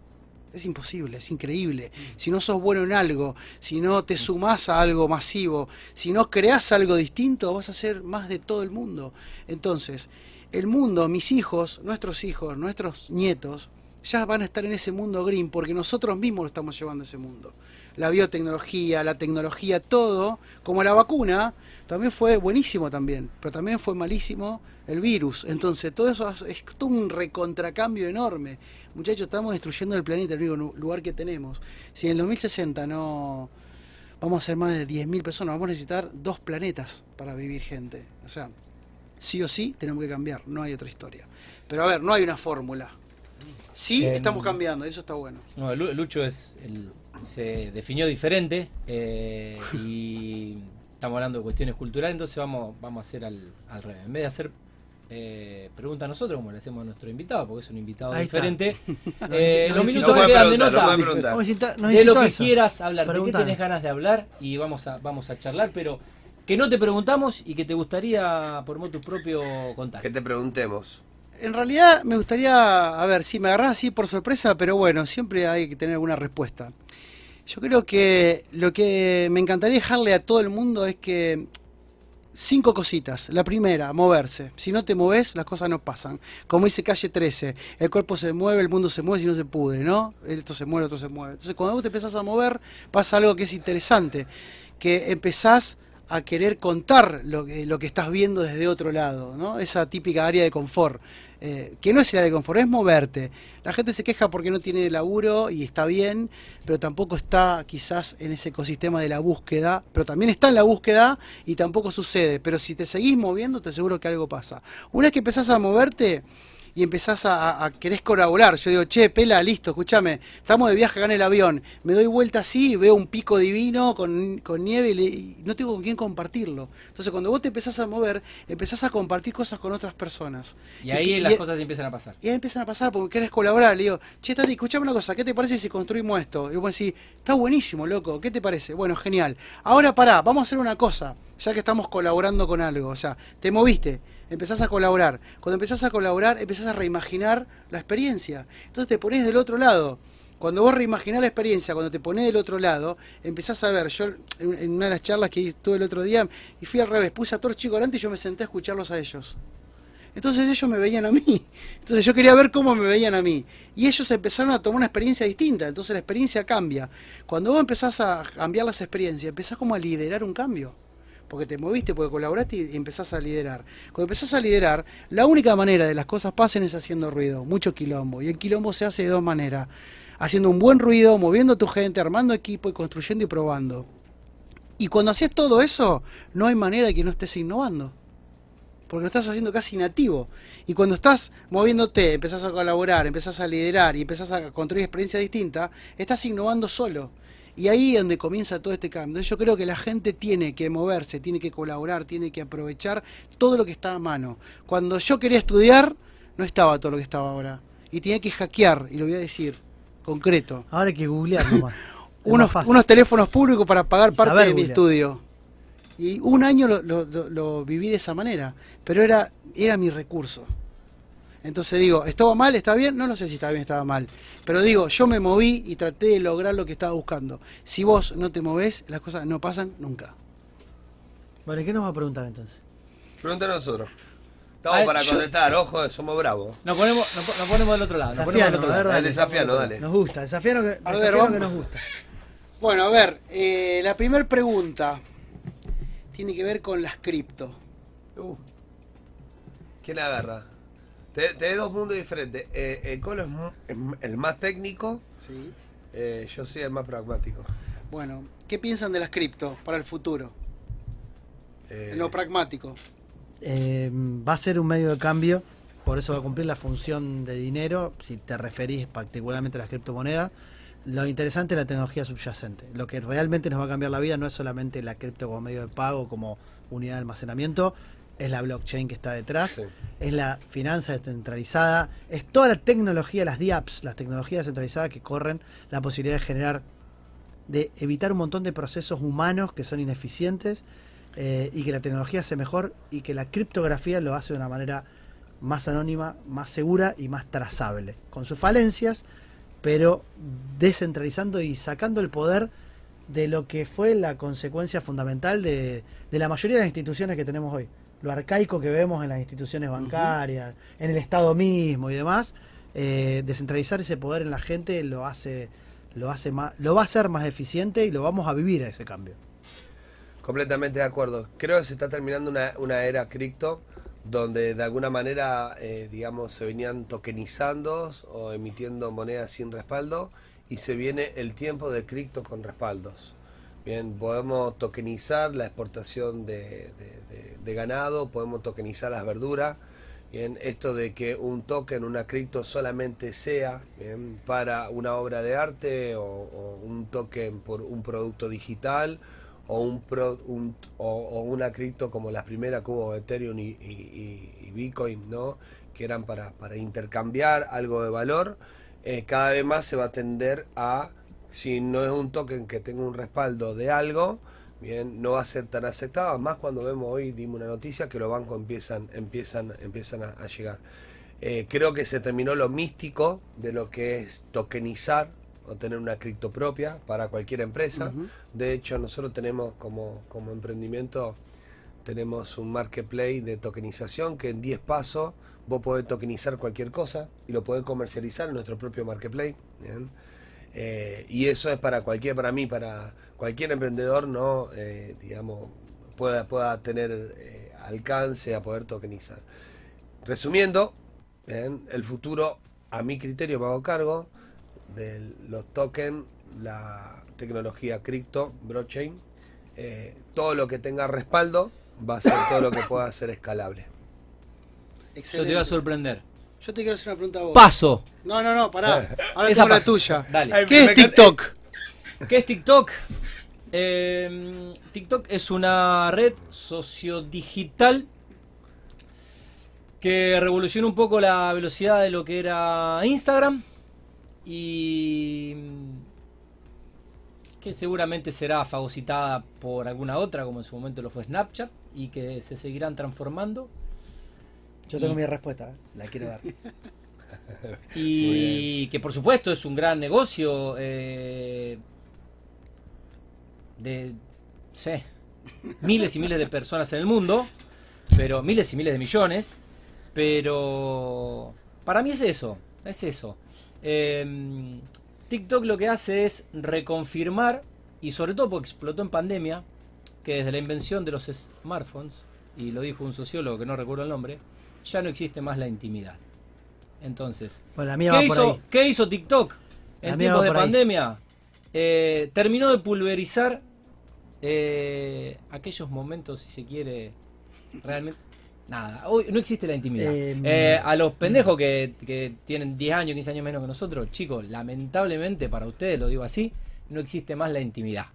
Es imposible, es increíble. Si no sos bueno en algo, si no te sumás a algo masivo, si no creás algo distinto, vas a ser más de todo el mundo. Entonces, el mundo, mis hijos, nuestros hijos, nuestros nietos, ya van a estar en ese mundo green porque nosotros mismos lo estamos llevando a ese mundo. La biotecnología, la tecnología, todo, como la vacuna, también fue buenísimo también, pero también fue malísimo el virus. Entonces, todo eso es todo un recontracambio enorme. Muchachos, estamos destruyendo el planeta, el único lugar que tenemos. Si en el 2060 no vamos a ser más de 10.000 personas, vamos a necesitar dos planetas para vivir gente. O sea, sí o sí tenemos que cambiar, no hay otra historia. Pero a ver, no hay una fórmula. Sí, Em, estamos cambiando, eso está bueno. No, Lu- Lucho es el- se definió diferente eh, y estamos hablando de cuestiones culturales, entonces vamos, vamos a hacer al, al revés. En vez de hacer eh, preguntas a nosotros, como le hacemos a nuestro invitado, porque es un invitado Ahí diferente, eh, los minutos No que quedan de no nota, visita- nos de lo que eso. quieras hablar, de qué tenés ganas de hablar y vamos a, vamos a charlar, pero que no te preguntamos y que te gustaría por motu propio contar. Que te preguntemos. En realidad me gustaría, a ver, si me agarrás así por sorpresa, pero bueno, siempre hay que tener alguna respuesta. Yo creo que lo que me encantaría dejarle a todo el mundo es que cinco cositas. La primera, moverse. Si no te moves, las cosas no pasan. Como dice Calle 13, el cuerpo se mueve, el mundo se mueve si no se pudre, ¿no? Esto se mueve, otro se mueve. Entonces, cuando vos te empezás a mover, pasa algo que es interesante, que empezás a querer contar lo que estás viendo desde otro lado, ¿no? Esa típica área de confort. Eh, que no es el área de confort, es moverte. La gente se queja porque no tiene laburo y está bien, pero tampoco está quizás en ese ecosistema de la búsqueda, pero también está en la búsqueda y tampoco sucede. Pero si te seguís moviendo, te aseguro que algo pasa. Una vez que empezás a moverte, y empezás a, a, querés colaborar. Yo digo, che, pela, listo, escúchame, estamos de viaje acá en el avión, me doy vuelta así, veo un pico divino con, con nieve y, no tengo con quién compartirlo. Entonces, cuando vos te empezás a mover, empezás a compartir cosas con otras personas. Y ahí las cosas empiezan a pasar. Y ahí empiezan a pasar porque querés colaborar. Le digo, che, Tati, escuchame una cosa, ¿qué te parece si construimos esto? Y vos decís, está buenísimo, loco, ¿qué te parece? Bueno, genial. Ahora pará, vamos a hacer una cosa, ya que estamos colaborando con algo. O sea, te moviste empezás a colaborar. Cuando empezás a colaborar, empezás a reimaginar la experiencia. Entonces te pones del otro lado. Cuando vos reimaginás la experiencia, cuando te pones del otro lado, empezás a ver. Yo, en una de las charlas que tuve el otro día, y fui al revés, puse a todos los chicos delante y yo me senté a escucharlos a ellos. Entonces ellos me veían a mí. Entonces yo quería ver cómo me veían a mí. Y ellos empezaron a tomar una experiencia distinta. Entonces la experiencia cambia. Cuando vos empezás a cambiar las experiencias, empezás como a liderar un cambio porque te moviste, porque colaboraste y empezás a liderar. Cuando empezás a liderar, la única manera de las cosas pasen es haciendo ruido, mucho quilombo. Y el quilombo se hace de dos maneras. Haciendo un buen ruido, moviendo a tu gente, armando equipo y construyendo y probando. Y cuando haces todo eso, no hay manera de que no estés innovando. Porque lo estás haciendo casi nativo. Y cuando estás moviéndote, empezás a colaborar, empezás a liderar y empezás a construir experiencias distintas, estás innovando solo. Y ahí es donde comienza todo este cambio. Yo creo que la gente tiene que moverse, tiene que colaborar, tiene que aprovechar todo lo que está a mano. Cuando yo quería estudiar, no estaba todo lo que estaba ahora. Y tenía que hackear, y lo voy a decir, concreto. Ahora hay que googlear nomás. unos, unos teléfonos públicos para pagar parte de mi estudio. Y un año lo, lo, viví de esa manera, pero era, era mi recurso. Entonces digo, ¿estaba mal? ¿Está bien? No, no sé si estaba bien, estaba mal. Pero digo, yo me moví y traté de lograr lo que estaba buscando. Si vos no te movés, las cosas no pasan nunca. Vale, ¿qué nos va a preguntar entonces? Pregunta a nosotros. Estamos para contestar, ojo, somos bravos. Nos ponemos, nos, ponemos del otro lado. Desafiano, Desafiano, dale. Nos gusta, desafiano que, a ver, que nos gusta. Bueno, a ver, eh, la primera pregunta tiene que ver con las cripto. Uh. ¿Quién agarra? Tenés dos mundos diferentes. Eh, el Colo es, el más técnico. Sí. Eh, yo soy el más pragmático. Bueno, ¿qué piensan de las cripto para el futuro? Eh, en lo pragmático. va a ser un medio de cambio, por eso va a cumplir la función de dinero, si te referís particularmente a las criptomonedas. Lo interesante es la tecnología subyacente. Lo que realmente nos va a cambiar la vida no es solamente la cripto como medio de pago, como unidad de almacenamiento, es la blockchain que está detrás, es la finanza descentralizada, es toda la tecnología, las DApps, las tecnologías descentralizadas que corren la posibilidad de generar, de evitar un montón de procesos humanos que son ineficientes eh, y que la tecnología hace mejor y que la criptografía lo hace de una manera más anónima, más segura y más trazable, con sus falencias, pero descentralizando y sacando el poder de lo que fue la consecuencia fundamental de, de la mayoría de las instituciones que tenemos hoy lo arcaico que vemos en las instituciones bancarias, en el Estado mismo y demás, eh, descentralizar ese poder en la gente lo hace, lo hace más, lo va a hacer más eficiente y lo vamos a vivir a ese cambio. Completamente de acuerdo. Creo que se está terminando una, era cripto donde de alguna manera, eh, digamos, se venían tokenizando o emitiendo monedas sin respaldo y se viene el tiempo de cripto con respaldos. Podemos tokenizar la exportación de, ganado, podemos tokenizar las verduras. Esto de que un token, una cripto solamente sea para una obra de arte o, un token por un producto digital o, un, o, una cripto como las primeras que hubo Ethereum y, Bitcoin, ¿no? que eran para, intercambiar algo de valor, eh, cada vez más se va a tender a si no es un token que tenga un respaldo de algo, bien, no va a ser tan aceptado, más cuando vemos hoy, dimos una noticia, que los bancos empiezan, empiezan, empiezan a, llegar. Eh, creo que se terminó lo místico de lo que es tokenizar o tener una cripto propia para cualquier empresa. De hecho, nosotros tenemos como, como emprendimiento, tenemos un marketplace de tokenización que en 10 pasos vos podés tokenizar cualquier cosa y lo podés comercializar en nuestro propio marketplace. ¿bien? Eh, y eso es para cualquier, para mí, para cualquier emprendedor, ¿no? Eh, digamos, pueda, pueda tener eh, alcance a poder tokenizar. Resumiendo, Bien, El futuro, a mi criterio, me hago cargo de los tokens, la tecnología cripto, blockchain, eh, todo lo que tenga respaldo va a ser todo lo que pueda ser escalable. Yo te voy a sorprender. Yo te quiero hacer una pregunta a vos. Paso. No, no, no, pará. Ahora Esa tengo la paso. tuya. Dale. ¿Qué es TikTok? ¿Qué es TikTok? Eh, TikTok es una red sociodigital que revoluciona un poco la velocidad de lo que era Instagram y que seguramente será fagocitada por alguna otra, como en su momento lo fue Snapchat, y que se seguirán transformando. Yo tengo Y- mi respuesta, ¿eh? la quiero dar. Y que por supuesto es un gran negocio eh, de, sé, miles y miles de personas en el mundo, pero miles y miles de millones, pero para mí es eso, es eso. Eh, TikTok lo que hace es reconfirmar, y sobre todo porque explotó en pandemia, que desde la invención de los smartphones, y lo dijo un sociólogo que no recuerdo el nombre, ya no existe más la intimidad. Entonces, Bueno, la mía ¿qué, hizo, qué hizo TikTok La en mía tiempos de pandemia? Eh, terminó de pulverizar eh, aquellos momentos, si se quiere, realmente... Nada, hoy no existe la intimidad. Eh, Eh, a los pendejos que, que tienen 10 años, 15 años menos que nosotros, chicos, lamentablemente para ustedes, lo digo así, no existe más la intimidad.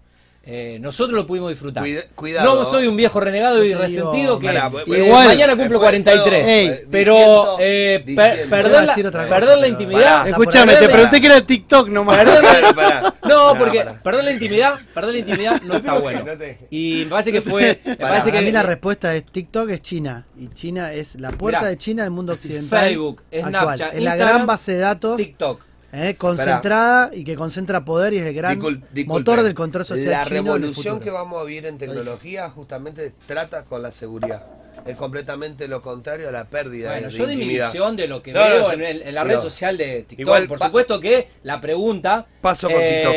Eh, nosotros lo pudimos disfrutar. Cuida- cuidado. No soy un viejo renegado y resentido que Pará, eh, igual- mañana cumplo después 43. puedo- Ey, pero diciendo- eh, per- diciendo- perder, a la, cosa, perder intimidad. Pará, Escúchame, te pregunté que era TikTok nomás. perder Pará. no, Pará, porque pará. perder la intimidad, perder la intimidad no está bueno. No te- Y me parece que fue, me parece que mí la respuesta es TikTok es China y China es la puerta Mirá, de China al mundo occidental. Facebook, actual. Snapchat, es la gran base de datos TikTok. Eh, concentrada y que concentra poder y es el gran Discul- disculpe. motor del control social La chino en el revolución que vamos a vivir en tecnología justamente trata con la seguridad. Es completamente lo contrario a la pérdida Bueno, de yo di mi visión de lo que No, veo no, en, el- en la red social de TikTok. igual Por supuesto que la pregunta. Paso con TikTok.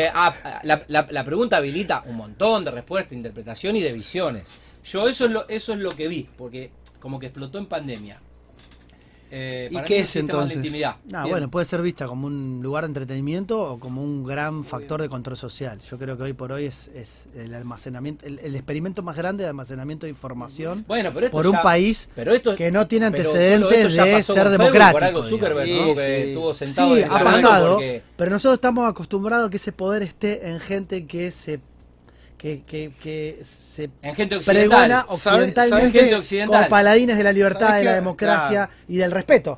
la, la- la pregunta habilita un montón de respuestas, interpretación y de visiones. Yo eso es lo, eso es lo que vi, porque como que explotó en pandemia. Eh, ¿Y qué es entonces? Ah, bueno, puede ser vista como un lugar de entretenimiento o como un gran factor de control social. Yo creo que hoy por hoy es, es el almacenamiento, el, el experimento más grande de almacenamiento de información Bueno, pero esto por ya- un país pero esto- que no tiene antecedentes de ser democrático. Algo. Zuckerberg Sí, que, sí. estuvo sentado Sí, en el ha pasado, porque- pero nosotros estamos acostumbrados a que ese poder esté en gente que se que, que, que se En gente occidental. pregona ¿Sabe- occidentalmente sabe gente occidental. como paladines de la libertad, ¿Sabe de la democracia y del respeto.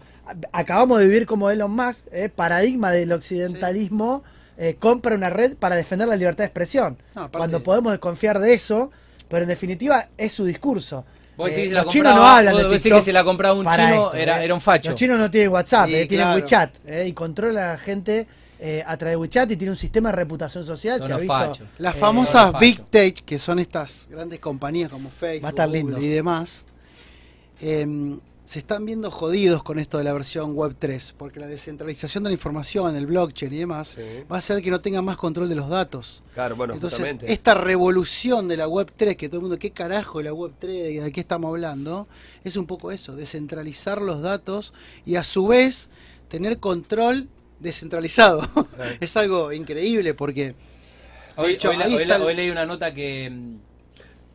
Acabamos de vivir como Elon Musk, eh, paradigma del occidentalismo, eh, compra una red para defender la libertad de expresión. No, aparte- Cuando podemos desconfiar de eso, pero en definitiva es su discurso. Vos decís Eh, los chinos no hablan de TikTok que se la compraba un chino, esto, era- eh. era un facho. Los chinos no tienen WhatsApp, Sí, eh, tienen claro. WeChat eh, y controlan a la gente eh, a través de WeChat y tiene un sistema de reputación social. Se ha visto. Las eh, famosas. Big Tech, que son estas grandes compañías como Facebook Va a estar lindo. Google y demás, em, se están viendo jodidos con esto de la versión Web 3, porque la descentralización de la información, el blockchain y demás, Sí. va a hacer que no tengan más control de los datos. Claro, bueno, Entonces, justamente. esta revolución de la Web 3, que todo el mundo, ¿qué carajo la Web 3? ¿De qué estamos hablando? Es un poco eso, descentralizar los datos y a su vez tener control descentralizado. es algo increíble porque... Hoy, hecho, hoy la- ahí hoy está la- el- hoy leí una nota que,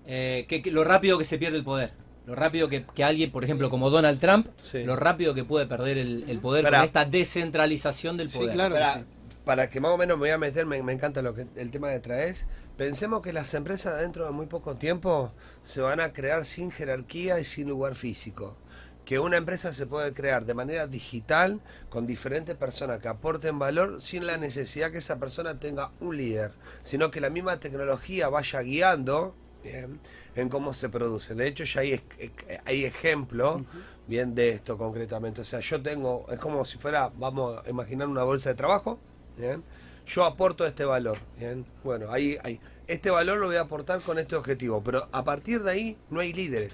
eh, que, que lo rápido que se pierde el poder. Lo rápido que, que alguien, por ejemplo, como Donald Trump, Sí. lo rápido que puede perder el, el poder Pará. con esta descentralización del Sí, poder. claro. para, sí. para que más o menos me voy a meter, me, me encanta lo que el tema que traes. Pensemos que las empresas dentro de muy poco tiempo se van a crear sin jerarquía y sin lugar físico. Que una empresa se puede crear de manera digital con diferentes personas que aporten valor sin la necesidad que esa persona tenga un líder, sino que la misma tecnología vaya guiando bien, en cómo se produce. De hecho, ya hay, ej- hay ejemplos bien de esto concretamente. O sea, yo tengo, es como si fuera, vamos a imaginar una bolsa de trabajo, bien. Yo aporto este valor, bien. Bueno, ahí, ahí, este valor lo voy a aportar con este objetivo, pero a partir de ahí no hay líderes.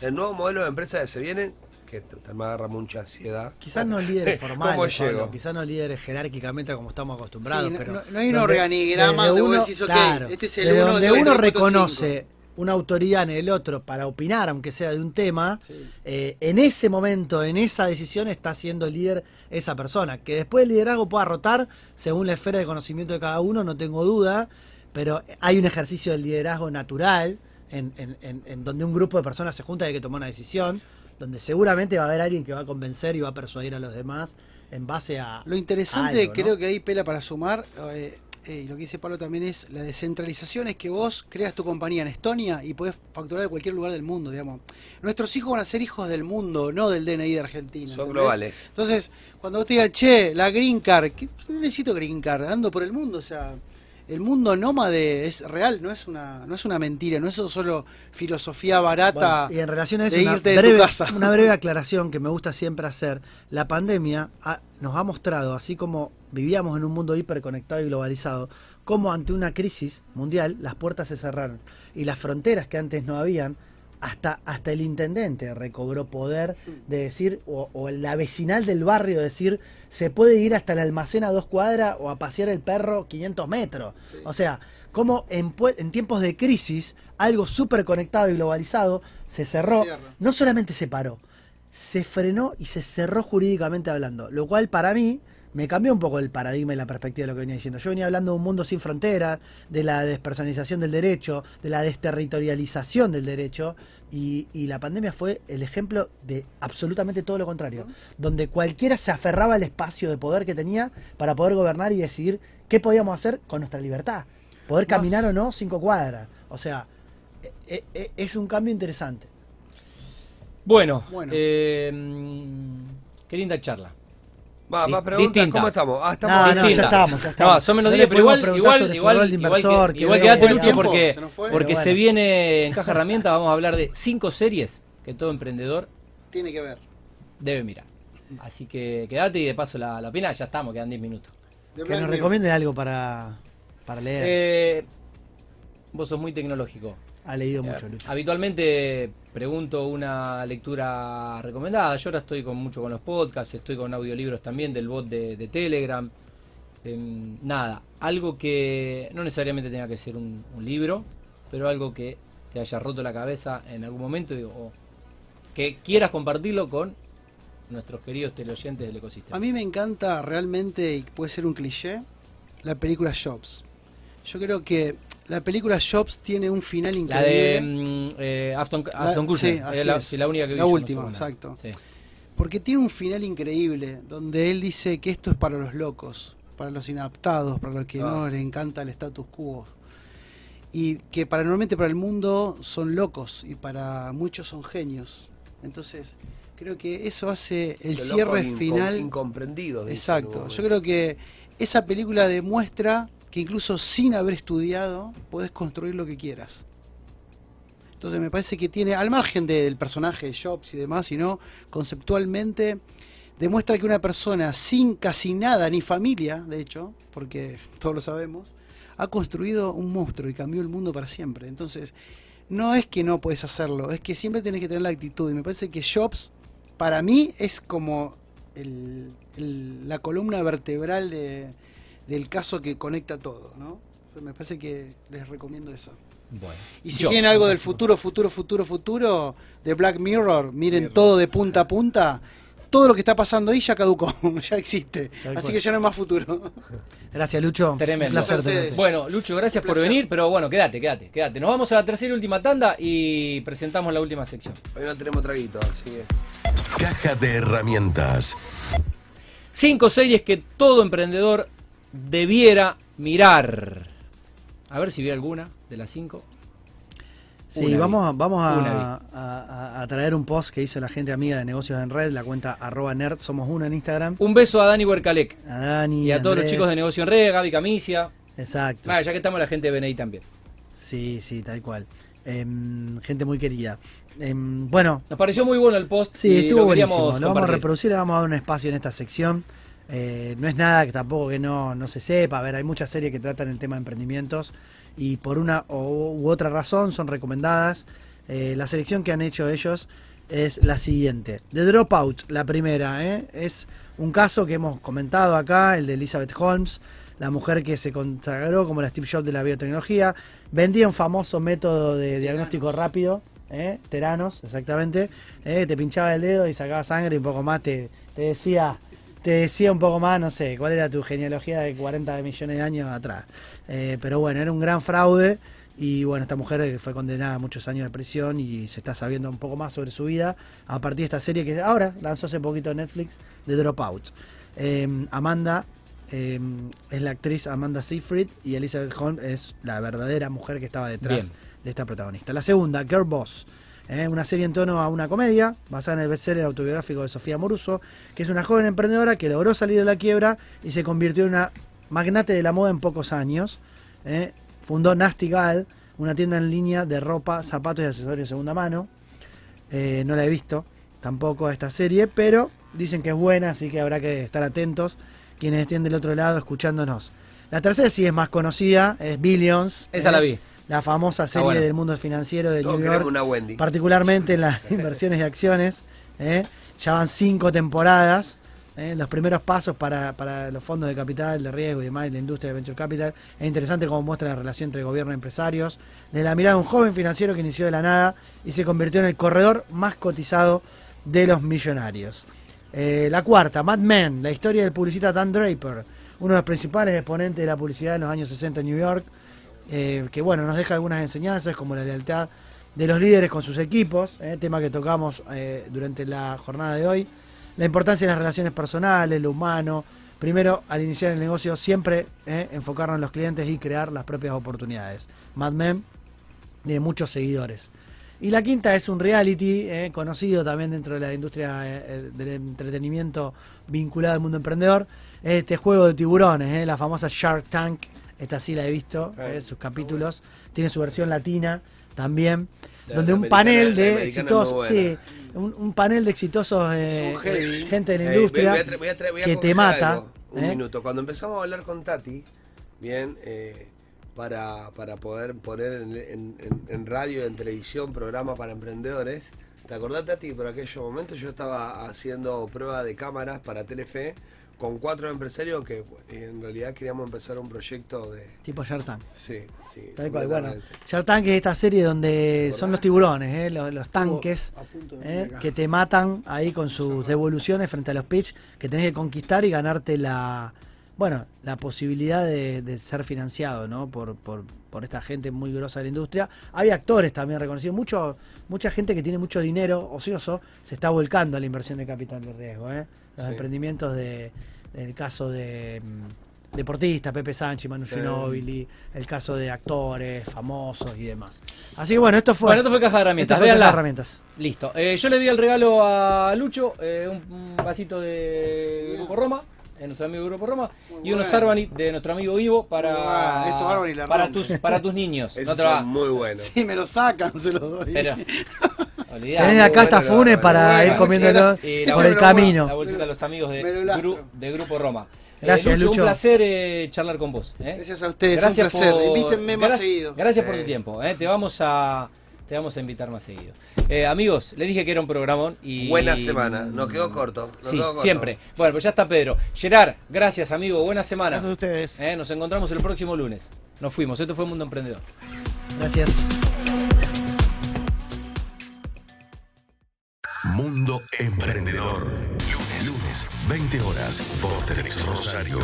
El nuevo modelo de empresa que se viene, que me agarra mucha ansiedad. Quizás no líderes formales, ¿Cómo Pablo, llego? quizás no líderes jerárquicamente como estamos acostumbrados, Sí, no- pero no- no hay un donde- organigrama donde uno- decís, claro, este es el desde uno, donde dos, uno reconoce una autoridad en el otro para opinar, aunque sea de un tema, eh, en ese momento, en esa decisión, está siendo líder esa persona. Que después el liderazgo pueda rotar según la esfera de conocimiento de cada uno, no tengo duda, pero hay un ejercicio del liderazgo natural en, en- en donde un grupo de personas se junta y hay que tomar una decisión, donde seguramente va a haber alguien que va a convencer y va a persuadir a los demás en base a... Lo interesante, algo, ¿no? creo que ahí pela para sumar, eh, eh, y lo que dice Pablo también es la descentralización, es que vos creas tu compañía en Estonia y podés facturar de cualquier lugar del mundo, digamos. Nuestros hijos van a ser hijos del mundo, no del DNI de Argentina. Son ¿entendés? globales. Entonces, cuando vos te digas, che, la Green Card, ¿qué- necesito Green Card, ando por el mundo, o sea, el mundo nómade es real, no es una, no es una mentira, no es solo filosofía barata Bueno, y en relación a eso, de una irte de breve, tu casa. una breve aclaración que me gusta siempre hacer. La pandemia ha- nos ha mostrado, así como vivíamos en un mundo hiperconectado y globalizado, cómo ante una crisis mundial las puertas se cerraron y las fronteras que antes no habían, hasta, hasta el intendente recobró poder de decir, o, o la vecinal del barrio decir, se puede ir hasta el almacén a dos cuadras o a pasear el perro 500 metros. O sea, como en, en tiempos de crisis, algo súper conectado y globalizado se cerró, Cierra. no solamente se paró, se frenó y se cerró jurídicamente hablando, lo cual para mí me cambió un poco el paradigma y la perspectiva de lo que venía diciendo. Yo venía hablando de un mundo sin fronteras, de la despersonalización del derecho, de la desterritorialización del derecho, y, y la pandemia fue el ejemplo de absolutamente todo lo contrario, donde cualquiera se aferraba al espacio de poder que tenía para poder gobernar y decidir qué podíamos hacer con nuestra libertad, poder caminar o no cinco cuadras. O sea, e- e- es un cambio interesante. Bueno, Bueno. eh, mm, qué linda charla. Va, más preguntas, distinta. ¿cómo estamos? Ah, estamos No, no, ya estamos, ya estamos. No, son menos No 10, le pero igual, igual, igual, inversor, que, que igual quedate Lucho porque, se porque se viene en Caja Herramienta, vamos a hablar de cinco series que todo emprendedor Tiene que ver. debe mirar. Así que quédate y de paso la, la opina, ya estamos, quedan 10 minutos. De Que nos recomiende algo para, para leer. Eh, vos sos muy tecnológico. ha leído Eh, mucho, Lucho. Habitualmente pregunto una lectura recomendada. Yo ahora estoy con mucho con los podcasts, estoy con audiolibros también del bot de, Telegram. Em, nada, algo que no necesariamente tenga que ser un, libro, pero algo que te haya roto la cabeza en algún momento o que quieras compartirlo con nuestros queridos teleoyentes del ecosistema. A mí me encanta realmente, y puede ser un cliché, la película Jobs. Yo creo que la película Jobs tiene un final la increíble. de mm, eh, Aston, La- Aston sí, así la, es. sí, la única que vi La yo, no última, exacto. Sí. Porque tiene un final increíble, donde él dice que esto es para los locos, para los inadaptados, para los que Ah. no les encanta el status quo. Y que para normalmente para el mundo son locos y para muchos son genios. Entonces, creo que eso hace el cierre incom- final. Dice en Exacto. Yo creo que esa película demuestra que incluso sin haber estudiado, podés construir lo que quieras. Entonces me parece que tiene, al margen de- del personaje de Jobs y demás, sino conceptualmente, demuestra que una persona sin casi nada, ni familia, de hecho, porque todos lo sabemos, ha construido un monstruo y cambió el mundo para siempre. Entonces, no es que no puedes hacerlo, es que siempre tenés que tener la actitud. Y me parece que Jobs, para mí, es como la columna vertebral de- del caso que conecta todo, ¿no? O sea, me parece que les recomiendo eso. Bueno. Y si Yo. quieren algo del futuro, futuro, futuro, futuro, de Black Mirror, miren todo de punta a punta. Todo lo que está pasando ahí ya caducó, ya existe. Tal Así cual. que ya no hay más futuro. Gracias, Lucho. Tremendo. Un placer tenerte. Bueno, Lucho, gracias por venir, pero bueno, quédate, quédate, quédate. Nos vamos a la tercera y última tanda y presentamos la última sección. Hoy no tenemos traguito, así que. Caja de herramientas. Cinco series que todo emprendedor debiera mirar. A ver si vi alguna de las cinco. Sí, Una vamos, a- vamos Una a, a- a traer un post que hizo la gente amiga de negocios en red, la cuenta arroba nerd, somos uno en Instagram. Un beso a Dani Huercalec A Dani. y a todos los chicos de Negocio en Red, a Gaby Camicia. Exacto. Ah, ya que estamos la gente de BNI también. Sí, sí, tal cual. Em, gente muy querida. Em, bueno, Nos pareció muy bueno el post. sí, estuvo lo buenísimo. Lo vamos a reproducir, le vamos a dar un espacio en esta sección. Eh, no es nada que tampoco que no, no se sepa. A ver, hay muchas series que tratan el tema de emprendimientos y por una u otra razón son recomendadas. Eh, la selección que han hecho ellos es la siguiente. The Dropout, la primera, ¿eh? es un caso que hemos comentado acá, el de Elizabeth Holmes, la mujer que se consagró como la Steve Jobs de la biotecnología, vendía un famoso método de diagnóstico rápido. Teranos, exactamente, te pinchaba el dedo y sacaba sangre y un poco más te, te decía te decía un poco más, no sé, cuál era tu genealogía de 40 millones de años atrás. Eh, pero bueno, era un gran fraude y bueno, esta mujer fue condenada a muchos años de prisión y se está sabiendo un poco más sobre su vida a partir de esta serie que ahora lanzó hace poquito Netflix de Dropout. Eh, Amanda eh, es la actriz Amanda Seyfried y Elizabeth Holmes es la verdadera mujer que estaba detrás Bien. de esta protagonista. La segunda, Girl Boss. Eh, una serie en tono a una comedia, basada en el bestseller autobiográfico de Sofía Moruso, que es una joven emprendedora que logró salir de la quiebra y se convirtió en una magnate de la moda en pocos años. eh. Fundó Nasty Gal, una tienda en línea de ropa, zapatos y accesorios de segunda mano. Eh, no la he visto tampoco a esta serie, pero dicen que es buena, así que habrá que estar atentos quienes estén del otro lado escuchándonos. La tercera sí es más conocida, es Billions. Esa eh, la vi. La famosa serie buena. del mundo financiero de Todos New York, una Wendy. particularmente en las inversiones de acciones. eh. Ya van cinco temporadas. eh, Los primeros pasos para, para los fondos de capital, de riesgo y demás, y la industria de venture capital. Es interesante cómo muestra la relación entre gobierno y empresarios. De la mirada de un joven financiero que inició de la nada y se convirtió en el corredor más cotizado de los millonarios. Eh, la cuarta, Mad Men, la historia del publicista Dan Draper, uno de los principales exponentes de la publicidad en los años 60 en New York, eh, que bueno, nos deja algunas enseñanzas como la lealtad de los líderes con sus equipos, eh, tema que tocamos eh, durante la jornada de hoy, la importancia de las relaciones personales, lo humano, primero al iniciar el negocio siempre enfocarnos en los clientes y crear las propias oportunidades. Mad Men tiene muchos seguidores. Y la quinta es un reality conocido también dentro de la industria del entretenimiento vinculado al mundo emprendedor. Este juego de tiburones, la famosa Shark Tank. Esta sí la he visto, eh, sus capítulos. Tiene su versión latina también. La- donde la un panel de exitosos, sí, un, un panel de exitosos eh, gente de la Eh, industria voy a voy a tra- voy a que te mata. algo, un ¿eh? minuto. Cuando empezamos a hablar con Tati, bien, eh, para, para poder poner en, en- en- en radio, en televisión, programa para emprendedores, ¿te acordás, Tati? Por aquellos momentos yo estaba haciendo prueba de cámaras para Telefe con cuatro empresarios que en realidad queríamos empezar un proyecto de... Tipo Shark Tank. Sí, sí. Tal cual, bueno. Shark Tank es esta serie donde son los tiburones, ¿eh? los, los tanques, ¿eh? que te matan ahí con sus devoluciones frente a los pitch, que tenés que conquistar y ganarte la bueno la posibilidad de, de ser financiado ¿no? por, por, por esta gente muy grosa de la industria. Hay actores también reconocidos, mucho, mucha gente que tiene mucho dinero ocioso se está volcando a la inversión de capital de riesgo. ¿eh? Los Sí. emprendimientos de, del caso de... mm, Deportistas, Pepe Sánchez, Manu Sí. Ginóbili, el caso de actores famosos y demás. Así que bueno, esto fue. Bueno, esto fue Caja de Herramientas. Esto fue Caja de. Herramientas. Listo. Eh, yo le di el regalo a Lucho, eh, un, un vasito de Grupo Roma, de nuestro amigo Grupo Roma, y unos. Arbanit de nuestro amigo Ivo para, para, tus, para tus niños. Esos No te va- son muy buenos. Si me lo sacan, se lo doy. Pero, Olvidate. viene acá hasta Funes para bueno, ir comiéndolo por el camino. La bolsita de los amigos de, de Grupo Roma. Eh, Gracias, Lucho, Lucho. Un placer eh, charlar con vos. eh. Gracias a ustedes, Gracias un placer. por- Invítenme más gracias- seguido. Gracias por tu tiempo. eh. Te vamos a te vamos a invitar más seguido. Eh, amigos, les dije que era un programón y Buena semana, nos quedó corto. nos Sí, quedó corto. siempre. Bueno, pues ya está Pedro. Gerard, gracias amigo, buena semana. Gracias a ustedes. Eh, nos encontramos el próximo lunes. Nos fuimos. Esto fue Mundo Emprendedor. Gracias. Mundo Emprendedor. Lunes, lunes, 20 horas por Rosario.